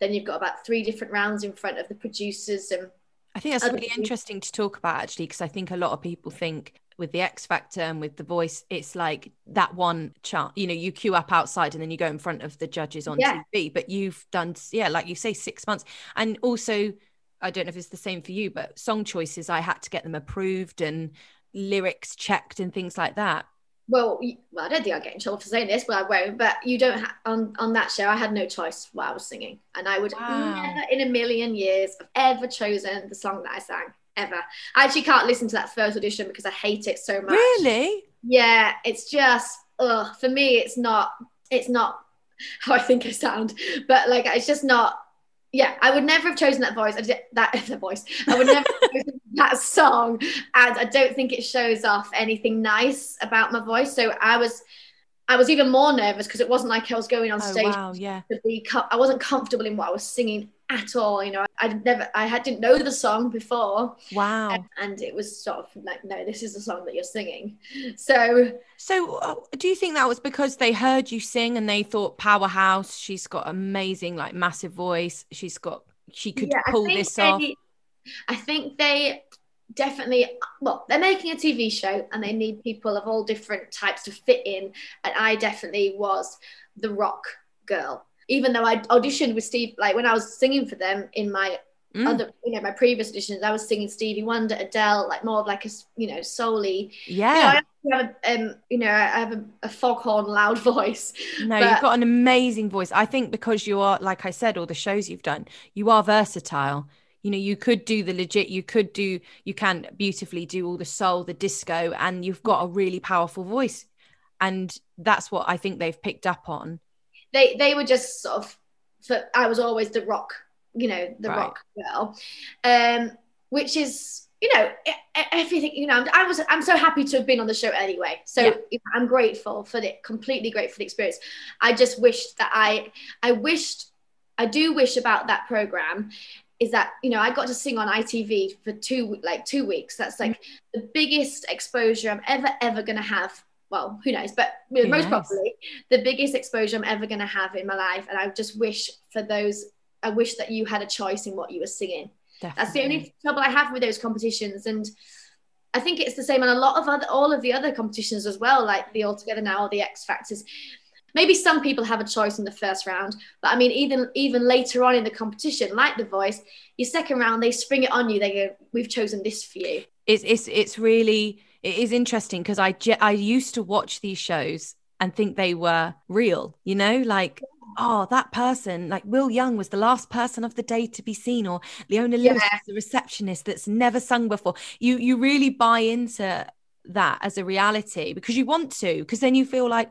Then you've got about three different rounds in front of the producers and I think that's really people- interesting to talk about actually, because I think a lot of people think with the X Factor and with The Voice, it's like that one chance. You know, you queue up outside and then you go in front of the judges on Yeah. TV. But you've done, yeah, like you say, six months. And also, I don't know if it's the same for you, but song choices, I had to get them approved and lyrics checked and things like that. Well, well, I don't think I'll get in trouble for saying this, but I won't. But you don't ha- on on that show. I had no choice while I was singing, and I would Wow. never in a million years have ever chosen the song that I sang ever. I actually can't listen to that first audition because I hate it so much. Really? Yeah, it's just ugh. For me, it's not. It's not how I think I sound, but like it's just not. Yeah, I would never have chosen that voice. I did, that the voice. I would never have chosen that song, and I don't think it shows off anything nice about my voice. So I was, I was even more nervous because it wasn't like I was going on Oh, stage wow. Yeah. to be. I wasn't comfortable in what I was singing at all. You know, I never, I had didn't know the song before, Wow. and it was sort of like, no, this is the song that you're singing. So So, uh, do you think that was because they heard you sing and they thought powerhouse? She's got amazing, like massive voice. She's got, she could I pull this they, off. I think they definitely well they're making a tv show and they need people of all different types to fit in and i definitely was the rock girl even though i auditioned with steve like when i was singing for them in my mm. other you know my previous auditions i was singing stevie wonder adele like more of like a you know solely yeah you know, I have a, um, you know i have a, a foghorn loud voice no but, you've got an amazing voice. I think because you are like i said all the shows you've done you are versatile. You know you could do the legit you could do you can beautifully do all the soul the disco and you've got a really powerful voice. And that's what i think they've picked up on they they were just sort of for, i was always the rock you know the right. rock girl um which is you know everything you know i was i'm so happy to have been on the show anyway so yeah. i'm grateful for the completely grateful for the experience i just wished that i i wished i do wish about that program is that you know I got to sing on ITV for two like two weeks. That's like mm-hmm. the biggest exposure I'm ever ever gonna have. Well, who knows? But who most knows? probably the biggest exposure I'm ever gonna have in my life. And I just wish for those. I wish that you had a choice in what you were singing. Definitely. That's the only trouble I have with those competitions. And I think it's the same on a lot of other all of the other competitions as well, like the All Together Now or the X Factors maybe some people have a choice in the first round but i mean even even later on in the competition like the voice your second round they spring it on you they go we've chosen this for you it's it's, it's really it is interesting because i i used to watch these shows and think they were real you know like oh that person like will young was the last person of the day to be seen or leona lewis yeah. the receptionist that's never sung before you you really buy into that as a reality because you want to because then you feel like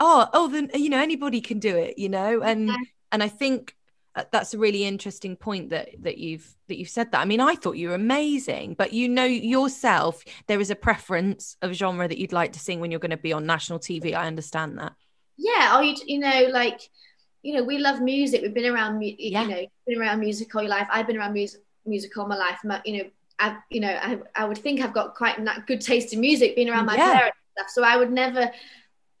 oh oh then you know anybody can do it you know and yeah. and i think Uh, that's a really interesting point that that you've that you've said that i mean i thought you were amazing but you know yourself there is a preference of genre that you'd like to sing when you're going to be on national tv i understand that yeah or you, you know like you know we love music we've been around mu- yeah. you know been around music all your life i've been around music music all my life my, you know I, you know, I, I would think I've got quite good taste in music, being around my yeah. parents stuff. So I would never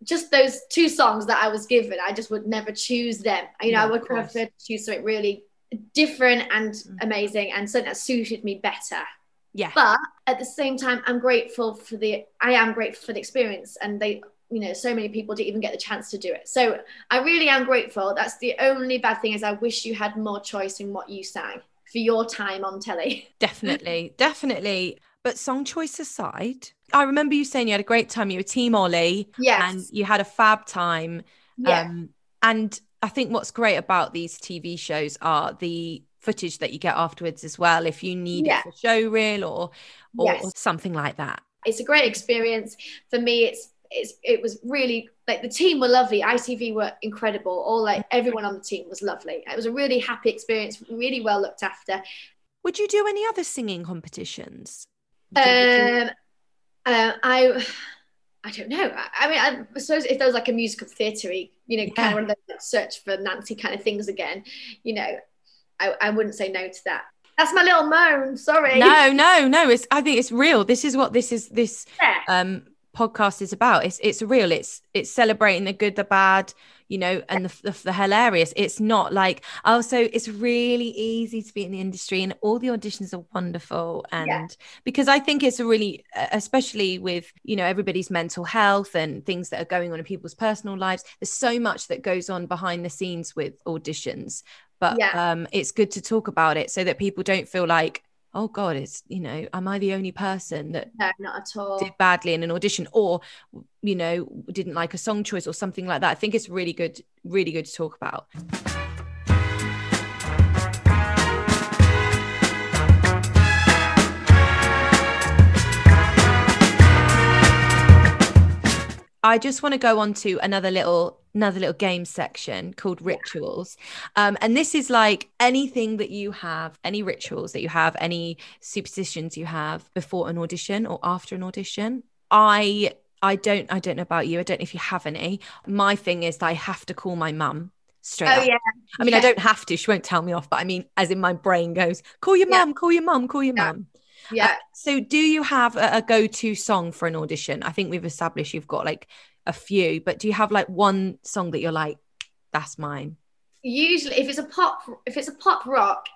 just those two songs that I was given, I just would never choose them. You know, yeah, I would prefer to choose something really different and mm. amazing and something that suited me better. Yeah. But at the same time, I'm grateful for the I am grateful for the experience and they you know so many people didn't even get the chance to do it so i really am grateful that's the only bad thing is i wish you had more choice in what you sang for your time on telly definitely definitely but song choice aside I remember you saying you had a great time. You were Team Ollie. Yes. And you had a fab time. Yeah. Um, and I think what's great about these TV shows are the footage that you get afterwards as well, if you need yeah. it for show reel or or, yes. or something like that. It's a great experience. For me, it's it's it was really like the team were lovely. ITV were incredible. All like everyone on the team was lovely. It was a really happy experience, really well looked after. Would you do any other singing competitions? Um, uh, I I don't know. I, I mean, I suppose if there was like a musical theatre, you know, yeah. kind of one of those search for Nancy kind of things again, you know, I, I wouldn't say no to that. That's my little moan. Sorry. No, no, no. It's I think it's real. This is what this is. This yeah. um podcast is about. It's it's real. It's it's celebrating the good, the bad, you know, and the, the, the hilarious. It's not like also oh, it's really easy to be in the industry, and all the auditions are wonderful. And yeah. because I think it's a really, especially with you know everybody's mental health and things that are going on in people's personal lives. There's so much that goes on behind the scenes with auditions but yeah. um, it's good to talk about it so that people don't feel like oh god it's you know am i the only person that no not at all. did badly in an audition or you know didn't like a song choice or something like that? I think it's really good really good to talk about. I just want to go on to another little another little game section called rituals. Um, and this is like anything that you have, any rituals that you have, any superstitions you have before an audition or after an audition. I I don't I don't know about you. I don't know if you have any. My thing is that I have to call my mum straight oh, up. Yeah. I mean, yeah. I don't have to. She won't tell me off, but I mean, as in my brain goes, call your yeah. mum, call your mum, call your yeah. mum. Yeah. Uh, so, do you have a, a go to song for an audition? I think we've established you've got like a few, but do you have like one song that you're like, that's mine? Usually, if it's a pop, if it's a pop rock,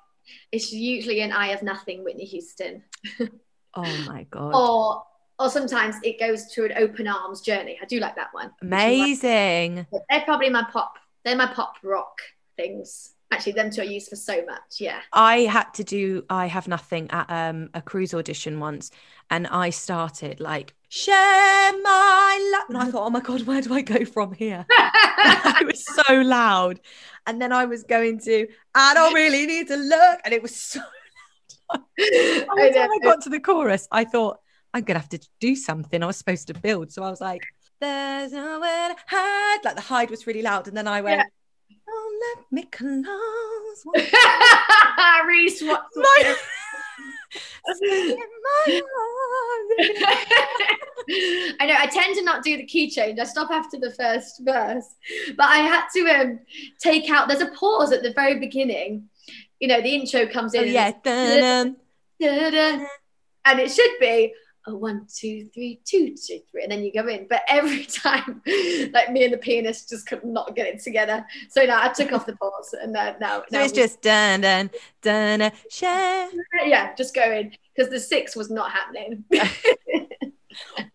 it's usually an "I Have Nothing" Whitney Houston. Oh my god. or or sometimes it goes to an open arms journey. I do like that one. Amazing. They're probably my pop. They're my pop rock things. Actually, them two are used for so much. Yeah. I had to do I have nothing at um, a cruise audition once and I started like share my love and I thought oh my god where do I go from here? It was so loud. And then I was going to I don't really need to look and it was so loud. I I got to the chorus I thought I'm gonna have to do something. I was supposed to build. So I was like there's nowhere to hide. Like the hide was really loud and then I went oh let me close Reese, my. I know I tend to not do the key change. I stop after the first verse, but I had to um take out. There's a pause at the very beginning. You know, the intro comes in. Oh, yeah. Dun-dun. da-da, and it should be a one, two, three, two, two, three, and then you go in. But every time, like me and the pianist just could not get it together. So now I took off the pause, and uh, now So now it's we- just dun dun dun dun, share. yeah, just go in because the six was not happening.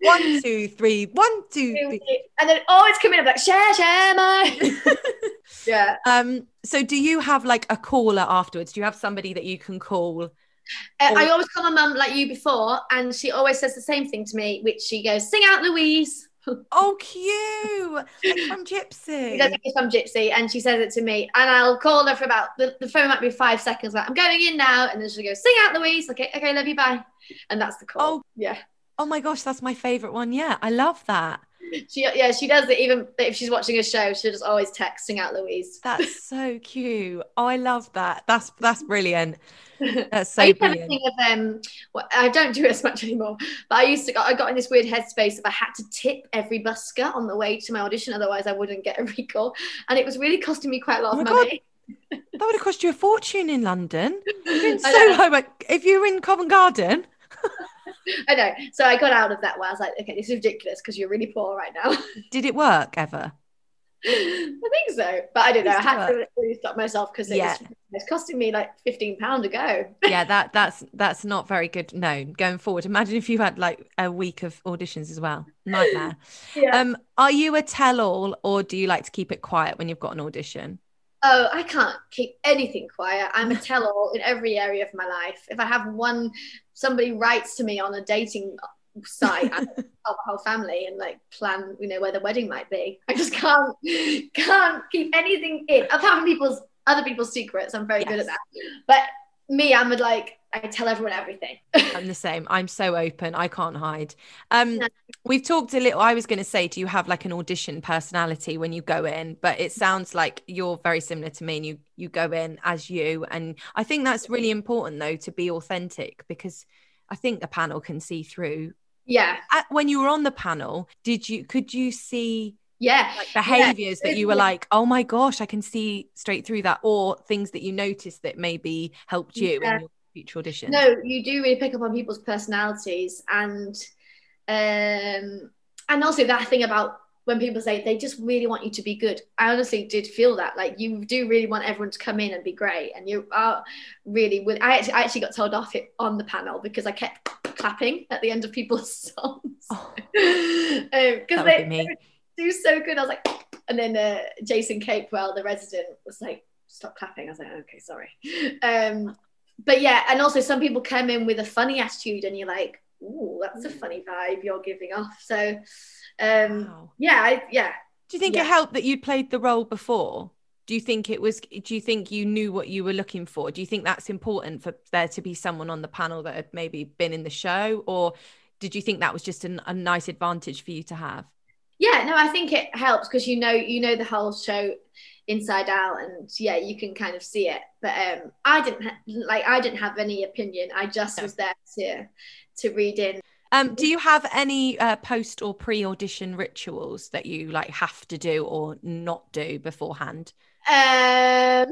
One, two, three, one, two, three. and then oh, it's coming up like share, share my. yeah. Um, so do you have like a caller afterwards? Do you have somebody that you can call? Uh, I always call my mum like you before, and she always says the same thing to me, which she goes, "Sing out, Louise." Oh, cute! I'm Gypsy. from Gypsy, and she says it to me, and I'll call her for about the, the phone might be five seconds. Like I'm going in now, and then she'll go, "Sing out, Louise." Okay, okay, love you, bye, and that's the call. Oh. yeah. Oh my gosh, that's my favorite one. Yeah, I love that. She yeah she does it even if she's watching a show. She'll just always texting out, Louise." That's so cute. Oh, I love that. That's that's brilliant. That's so I used to have a brilliant. of um, well, I don't do it as much anymore, but I used to. I got in this weird headspace of I had to tip every busker on the way to my audition, otherwise I wouldn't get a recall, and it was really costing me quite a lot Oh of money. That would have cost you a fortune in London. So know. high. Like, if you were in Covent Garden, I know. So I got out of that where I was like, okay, this is ridiculous because you're really poor right now. did it work ever? I think so, but I don't know. I had to really stop myself because it Yeah. it's costing me like fifteen pound to go. yeah that that's that's not very good no going forward imagine if you had like a week of auditions as well nightmare Yeah. um are you a tell-all or do you like to keep it quiet when you've got an audition Oh, I can't keep anything quiet. I'm a tell-all in every area of my life. If I have one, somebody writes to me on a dating site, I tell the whole family and like plan, you know, where the wedding might be. I just can't can't keep anything in apart from people's other people's secrets. I'm very good at that. But me, I'm like I tell everyone everything. i'm the same i'm so open i can't hide um No. we've talked a little i was going to say do you have like an audition personality when you go in but it sounds like you're very similar to me and you you go in as you and i think that's really important though to be authentic because i think the panel can see through yeah, At, when you were on the panel did you could you see yeah. like behaviors that you were Yeah. like oh my gosh i can see straight through that or things that you noticed that maybe helped you Yeah. in your future audition No, you do really pick up on people's personalities and um and also that thing about when people say they just really want you to be good. I honestly did feel that. Like you do really want everyone to come in and be great. And you are really with I actually, I actually got told off it on the panel because I kept clapping at the end of people's songs. Oh. because that would they, be they do so good. I was like, and then uh, Jason Capewell, the resident, was like, "Stop clapping." I was like, "Okay, sorry." Um, but yeah, and also some people come in with a funny attitude, and you're like, "Ooh, that's a funny vibe you're giving off." So, um, Wow. yeah, I, yeah, do you think Yeah. it helped that you'd played the role before do you think it was do you think you knew what you were looking for do you think that's important for there to be someone on the panel that had maybe been in the show or did you think that was just an, a nice advantage for you to have yeah. No, I think it helps because you know you know the whole show inside out, and yeah, you can kind of see it. But um, I didn't ha- like I didn't have any opinion. I just No. was there to to read in um do you have any uh, post or pre-audition rituals that you like have to do or not do beforehand Um,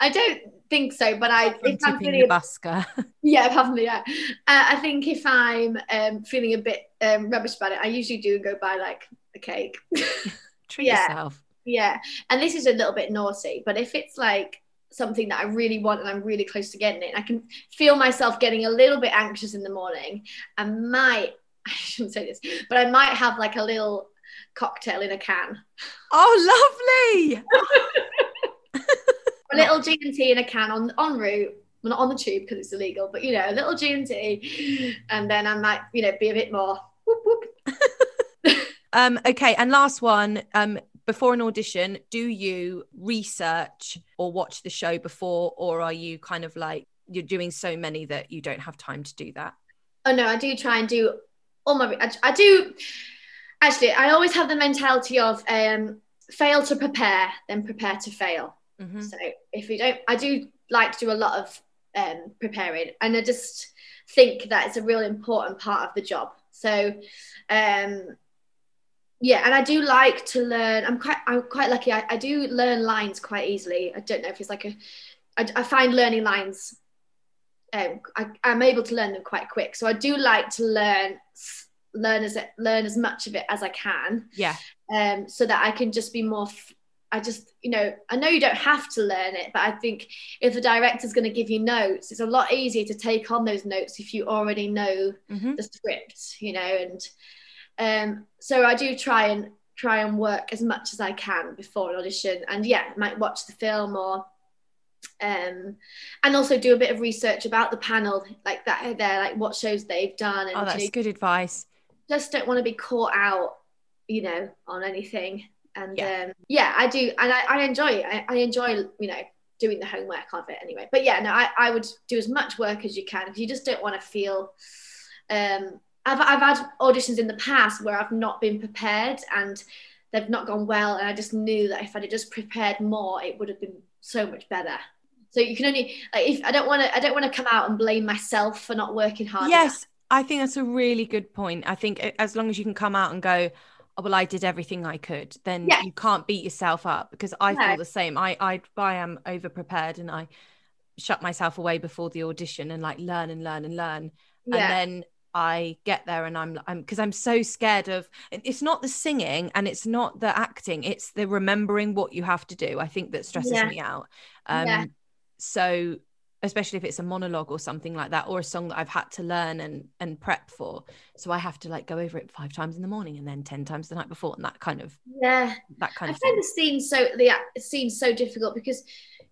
I don't think so, but I if I'm feeling a, busker yeah, apart from yeah, uh, I think if I'm um, feeling a bit um, rubbish about it, I usually do go buy like a cake. treat Yeah. yourself yeah, and this is a little bit naughty, but if it's like something that I really want and I'm really close to getting it. I can feel myself getting a little bit anxious in the morning. I might, I shouldn't say this, but I might have like a little cocktail in a can. Oh, lovely. a little G and T in a can on en route. Well, not on the tube because it's illegal, but you know, a little G and T, and then I might, you know, be a bit more. Whoop, whoop. um, okay, and last one. Um, before an audition, do you research or watch the show before, or are you kind of like you're doing so many that you don't have time to do that? Oh no, I do try and do all my. I, I do actually. I always have the mentality of um, fail to prepare, then prepare to fail. Mm-hmm. So if we don't, I do like to do a lot of um, preparing, and I just think that it's a really important part of the job. So, um, yeah, and I do like to learn. I'm quite, I'm quite lucky. I, I do learn lines quite easily. I don't know if it's like a, I, I find learning lines. Um, I, I'm able to learn them quite quick. So I do like to learn learn as learn as much of it as I can. Yeah. Um, so that I can just be more I just, you know, I know you don't have to learn it, but I think if the director's going to give you notes, it's a lot easier to take on those notes if you already know mm-hmm. the script, you know. And um, so I do try and try and work as much as I can before an audition, and yeah, I might watch the film or um, and also do a bit of research about the panel, like that. There, like what shows they've done. And, oh, that's you know, good advice. Just don't want to be caught out, you know, on anything and yeah, um, yeah I do and I, I enjoy it I, I, enjoy you know doing the homework of it anyway but yeah no I, I would do as much work as you can because you just don't want to feel um I've, I've had auditions in the past where I've not been prepared and they've not gone well and I just knew that if I'd just prepared more it would have been so much better so you can only like if I don't want to I don't want to come out and blame myself for not working hard yes enough. I think that's a really good point I think as long as you can come out and go oh, well, I did everything I could, then yeah. you can't beat yourself up because I no. feel the same. I, I I am over prepared and I shut myself away before the audition and like learn and learn and learn. Yeah. And then I get there and I'm I'm because I'm so scared of it's not the singing and it's not the acting, it's the remembering what you have to do. I think that stresses yeah. me out. Um yeah. so especially if it's a monologue or something like that or a song that I've had to learn and and prep for so I have to like go over it five times in the morning and then 10 times the night before and that kind of yeah that kind I of find thing. the scene so the scene so difficult because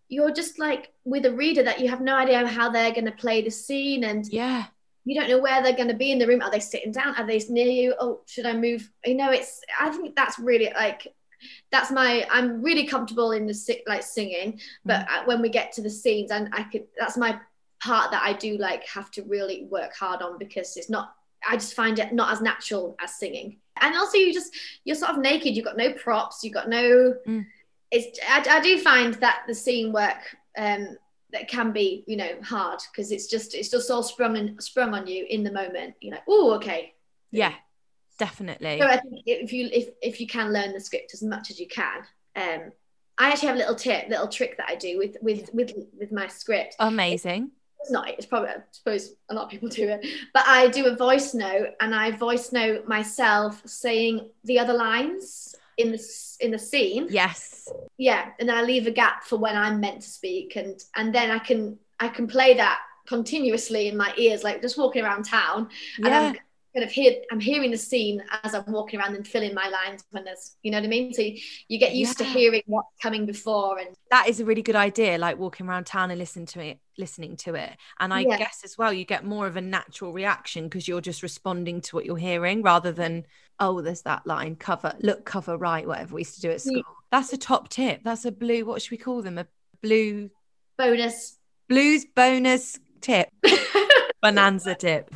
you're just like with a reader that you have no idea how they're going to play the scene and yeah you don't know where they're going to be in the room. Are they sitting down? Are they near you? Oh should I move? You know it's I think that's really like that's my i'm really comfortable in the like singing but mm. when we get to the scenes and i could that's my part that i do like have to really work hard on because it's not i just find it not as natural as singing. And also you just you're sort of naked. You've got no props. You've got no mm. it's I, I, do find that the scene work um that can be you know hard because it's just it's just all sprung and sprung on you in the moment. You know oh okay. Yeah definitely. So i think if you if, if you can learn the script as much as you can um i actually have a little tip little trick that i do with with with with my script. Amazing. It's not it's probably i suppose a lot of people do it but i do a voice note and i voice note myself saying the other lines in the in the scene. Yes. Yeah and then i leave a gap for when i'm meant to speak and and then i can i can play that continuously in my ears like just walking around town. Yeah. and I'm kind of hear I'm hearing the scene as I'm walking around and filling my lines when there's you know what I mean? So you, you get used yeah. to hearing what's coming before and that is a really good idea like walking around town and listening to it listening to it. And I yeah. guess as well you get more of a natural reaction because you're just responding to what you're hearing rather than oh there's that line cover look cover right whatever we used to do at school. That's a top tip. That's a Bleu what should we call them? A Bleu bonus. Bleu's bonus tip. Bonanza tip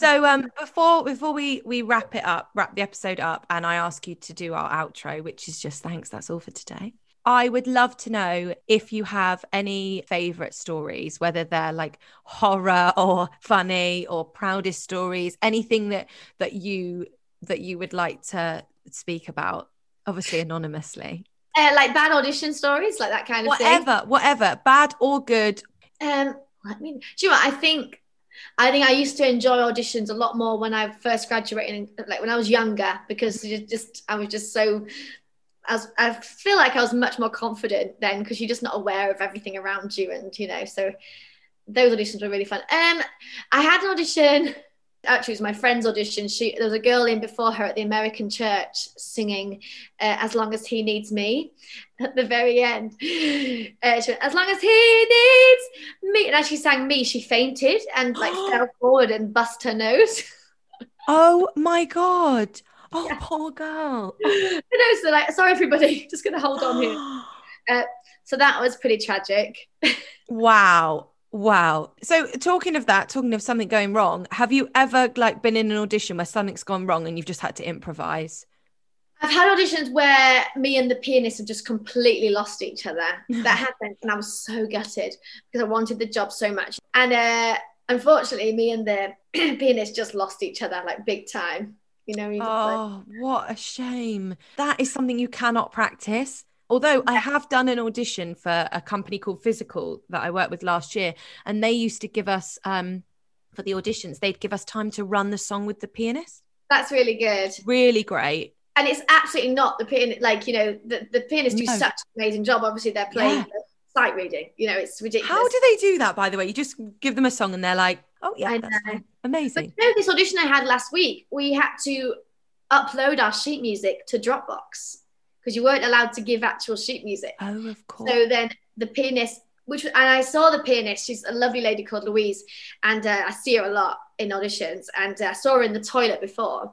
so um before before we we wrap it up wrap the episode up and i ask you to do our outro which is just thanks that's all for today I would love to know if you have any favorite stories, whether they're like horror or funny or proudest stories, anything that that you that you would like to speak about, obviously anonymously. Uh, like bad audition stories, like that kind of whatever, thing. Whatever, whatever, bad or good. Um, I mean, do you know what? I think I think I used to enjoy auditions a lot more when I first graduated, like when I was younger, because just I was just so. As I feel like I was much more confident then because you're just not aware of everything around you, and you know, so those auditions were really fun. Um, I had an audition actually it was my friend's audition. She there was a girl in before her at the american church singing uh, as long as he needs me at the very end. Uh, went, as long as he needs me. And as she sang me she fainted and like fell forward and bust her nose. Oh my god. Oh yeah. poor girl. Oh. know, so like sorry everybody just gonna hold on here. Uh, so that was pretty tragic. Wow Wow. So talking of that, talking of something going wrong, have you ever like been in an audition where something's gone wrong and you've just had to improvise? I've had auditions where me and the pianist have just completely lost each other. That happened, and I was so gutted because I wanted the job so much. And uh, unfortunately, me and the pianist just lost each other like big time. You know. Oh, like... what a shame! That is something you cannot practice. Although I have done an audition for a company called Physical that I worked with last year, and they used to give us um, for the auditions, they'd give us time to run the song with the pianist. That's really good. Really great. And it's absolutely not the pianist, like, you know, the, the pianist no. do such an amazing job. Obviously, they're playing yeah. sight reading, you know, it's ridiculous. How do they do that, by the way? You just give them a song and they're like, oh, yeah, amazing. But, you know, this audition I had last week, we had to upload our sheet music to Dropbox because you weren't allowed to give actual sheet music. Oh, of course. So then the pianist, which and I saw the pianist. She's a lovely lady called Louise, and uh, I see her a lot in auditions. And uh, I saw her in the toilet before,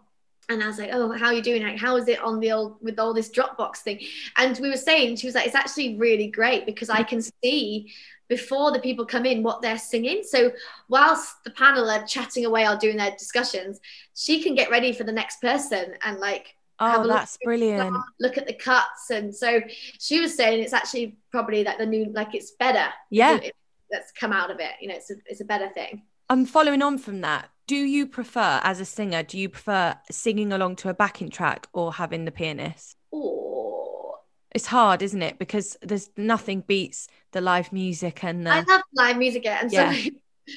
and I was like, "Oh, how are you doing? Like, how is it on the old with all this Dropbox thing?" And we were saying, she was like, "It's actually really great because I can see." before the people come in what they're singing. So whilst the panel are chatting away or doing their discussions, she can get ready for the next person and like Oh, that's brilliant. Look at the cuts. And so she was saying it's actually probably like the new, like it's better. Yeah. that's come out of it. You know, it's a, it's a better thing. I'm following on from that. Do you prefer, as a singer, do you prefer singing along to a backing track or having the pianist? Oh, it's hard, isn't it? Because there's nothing beats the live music and the... I love live music, and so. Yeah.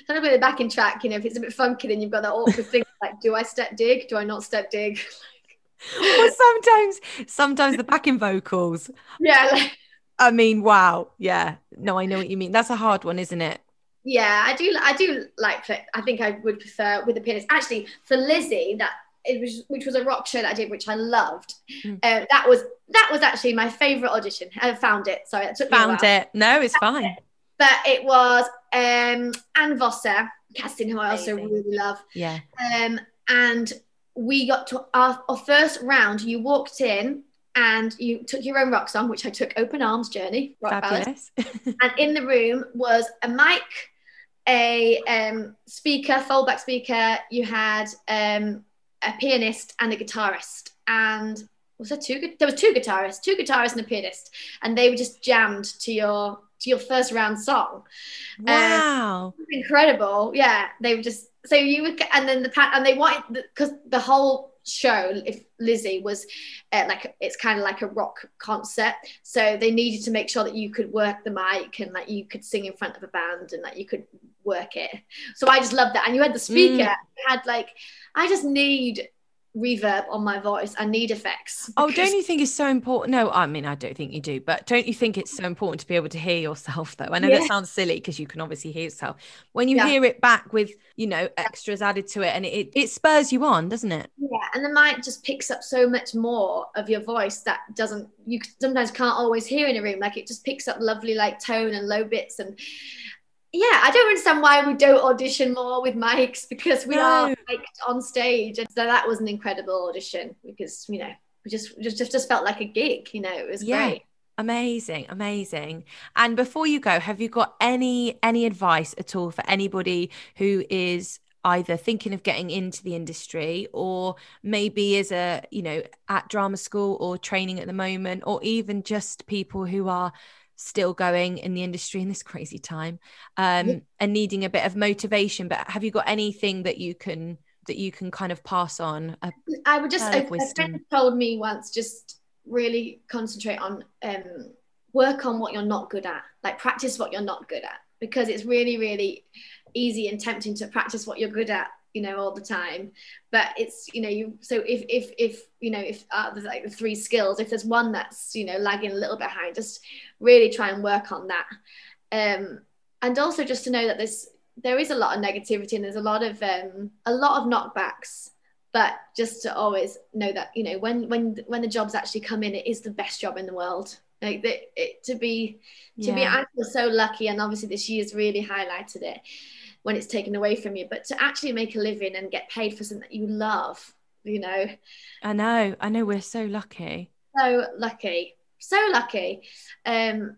Sometimes with the backing track, you know, if it's a bit funky, then you've got that awkward thing like, do I step dig? Do I not step dig? or sometimes sometimes the backing vocals. Yeah like, i mean wow. Yeah. No i know what you mean. That's a hard one isn't it? Yeah i do i do like i think i would prefer with the pianist. Actually for lizzie that it was which was a rock show that i did which i loved mm. uh, that was that was actually my favorite audition. I found it. Sorry it took found it. No it's fine. but it was um anne vosser casting who i also really love. Yeah. Um and we got to our, our first round. You walked in and you took your own rock song, which I took Open Arms Journey. Fabulous. and in the room was a mic, a um, speaker, foldback speaker. You had um, a pianist and a guitarist. And was there two? There was two guitarists, two guitarists and a pianist, and they were just jammed to your to your first round song. Wow, um, incredible! Yeah, they were just so you would and then the pat and they wanted because the, the, whole show if lizzie was uh, like it's kind of like a rock concert so they needed to make sure that you could work the mic and that you could sing in front of a band and that you could work it. So i just loved that. And you had the speaker. Mm. had like i just need reverb on my voice. I need effects. Oh, don't you think it's so important? No, I mean, I don't think you do, but don't you think it's so important to be able to hear yourself though? I know yeah. that sounds silly because you can obviously hear yourself. When you yeah. hear it back with, you know, extras added to it and it, it spurs you on, doesn't it? Yeah. And the mic just picks up so much more of your voice that doesn't, you sometimes can't always hear in a room. Like it just picks up lovely like tone and low bits and yeah, I don't understand why we don't audition more with mics because we no. are mic'd on stage. And so that was an incredible audition because, you know, we just just just felt like a gig, you know, it was yeah. great. Amazing, amazing. And before you go, have you got any any advice at all for anybody who is either thinking of getting into the industry or maybe is a, you know, at drama school or training at the moment or even just people who are still going in the industry in this crazy time um, yeah. and needing a bit of motivation but have you got anything that you can that you can kind of pass on a i would just a, a friend told me once just really concentrate on um, work on what you're not good at like practice what you're not good at because it's really really easy and tempting to practice what you're good at you know all the time. But it's you know you so if if if you know if uh, there's like the three skills if there's one that's you know lagging a little behind just really try and work on that. Um and also just to know that there's there is a lot of negativity and there's a lot of um a lot of knockbacks. But just to always know that you know when when when the jobs actually come in it is the best job in the world. Like the, it, to be to yeah. be I feel so lucky and obviously this year's really highlighted it when it's taken away from you but to actually make a living and get paid for something that you love you know? I know i know we're so lucky. So lucky so lucky. Um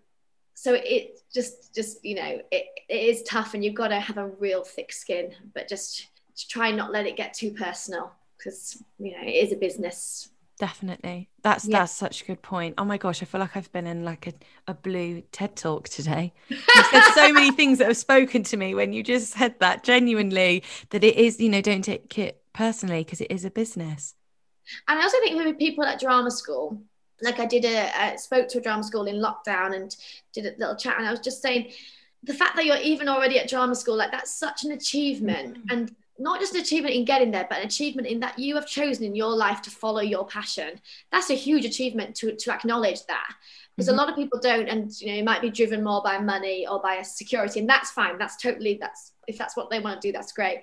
so it just just you know it, it is tough and you've got to have a real thick skin but just to try and not let it get too personal because you know it is a business definitely. That's yeah. that's such a good point. Oh my gosh i feel like i've been in like a, a Bleu ted talk today. You said so many things that have spoken to me when you just said that genuinely that it is you know don't take it personally because it is a business. And i also think maybe people at drama school like i did a I spoke to a drama school in lockdown and did a little chat and i was just saying the fact that you're even already at drama school like that's such an achievement. Mm-hmm. and not just an achievement in getting there, but an achievement in that you have chosen in your life to follow your passion. That's a huge achievement to, to acknowledge that. Because mm-hmm. a lot of people don't, and you know, it might be driven more by money or by a security, and that's fine. That's totally that's if that's what they want to do, that's great.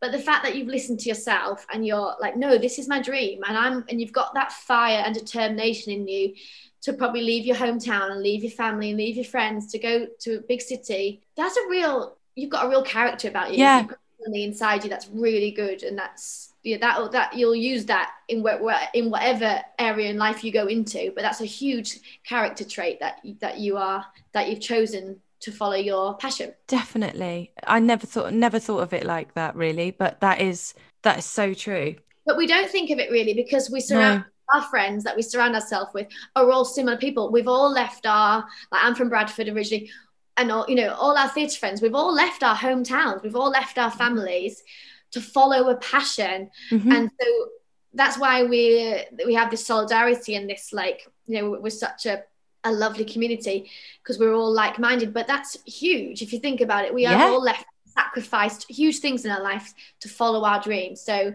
But the fact that you've listened to yourself and you're like, no, this is my dream, and I'm and you've got that fire and determination in you to probably leave your hometown and leave your family and leave your friends to go to a big city. That's a real you've got a real character about you. Yeah on the inside you that's really good and that's yeah that that you'll use that in where, in whatever area in life you go into but that's a huge character trait that that you are that you've chosen to follow your passion. Definitely. I never thought never thought of it like that really but that is that is so true. But we don't think of it really because we surround no. our friends that we surround ourselves with are all similar people. We've all left our like i'm from bradford originally and all you know all our theatre friends we've all left our hometowns we've all left our families to follow a passion. Mm-hmm. and so that's why we we have this solidarity and this like you know we're such a a lovely community because we're all like-minded but that's huge if you think about it. We yeah. have all left sacrificed huge things in our life to follow our dreams. So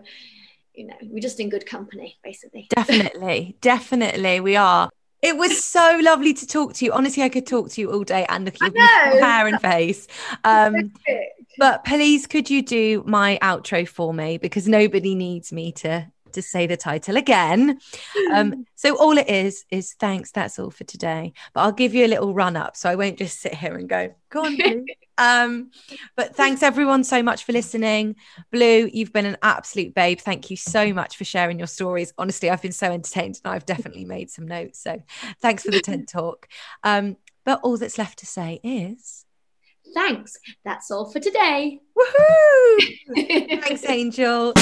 you know we're just in good company basically. Definitely definitely we are it was so lovely to talk to you. Honestly, I could talk to you all day and look at your hair and face. Um, but please, could you do my outro for me because nobody needs me to to say the title again. Um, so all it is is thanks. That's all for today. But I'll give you a little run up, so I won't just sit here and go, go on. Bleu. um, but thanks everyone so much for listening. Bleu, you've been an absolute babe. Thank you so much for sharing your stories. Honestly, I've been so entertained, and I've definitely made some notes. So thanks for the tent talk. Um, but all that's left to say is. Thanks. That's all for today. Woohoo! Thanks, Angel.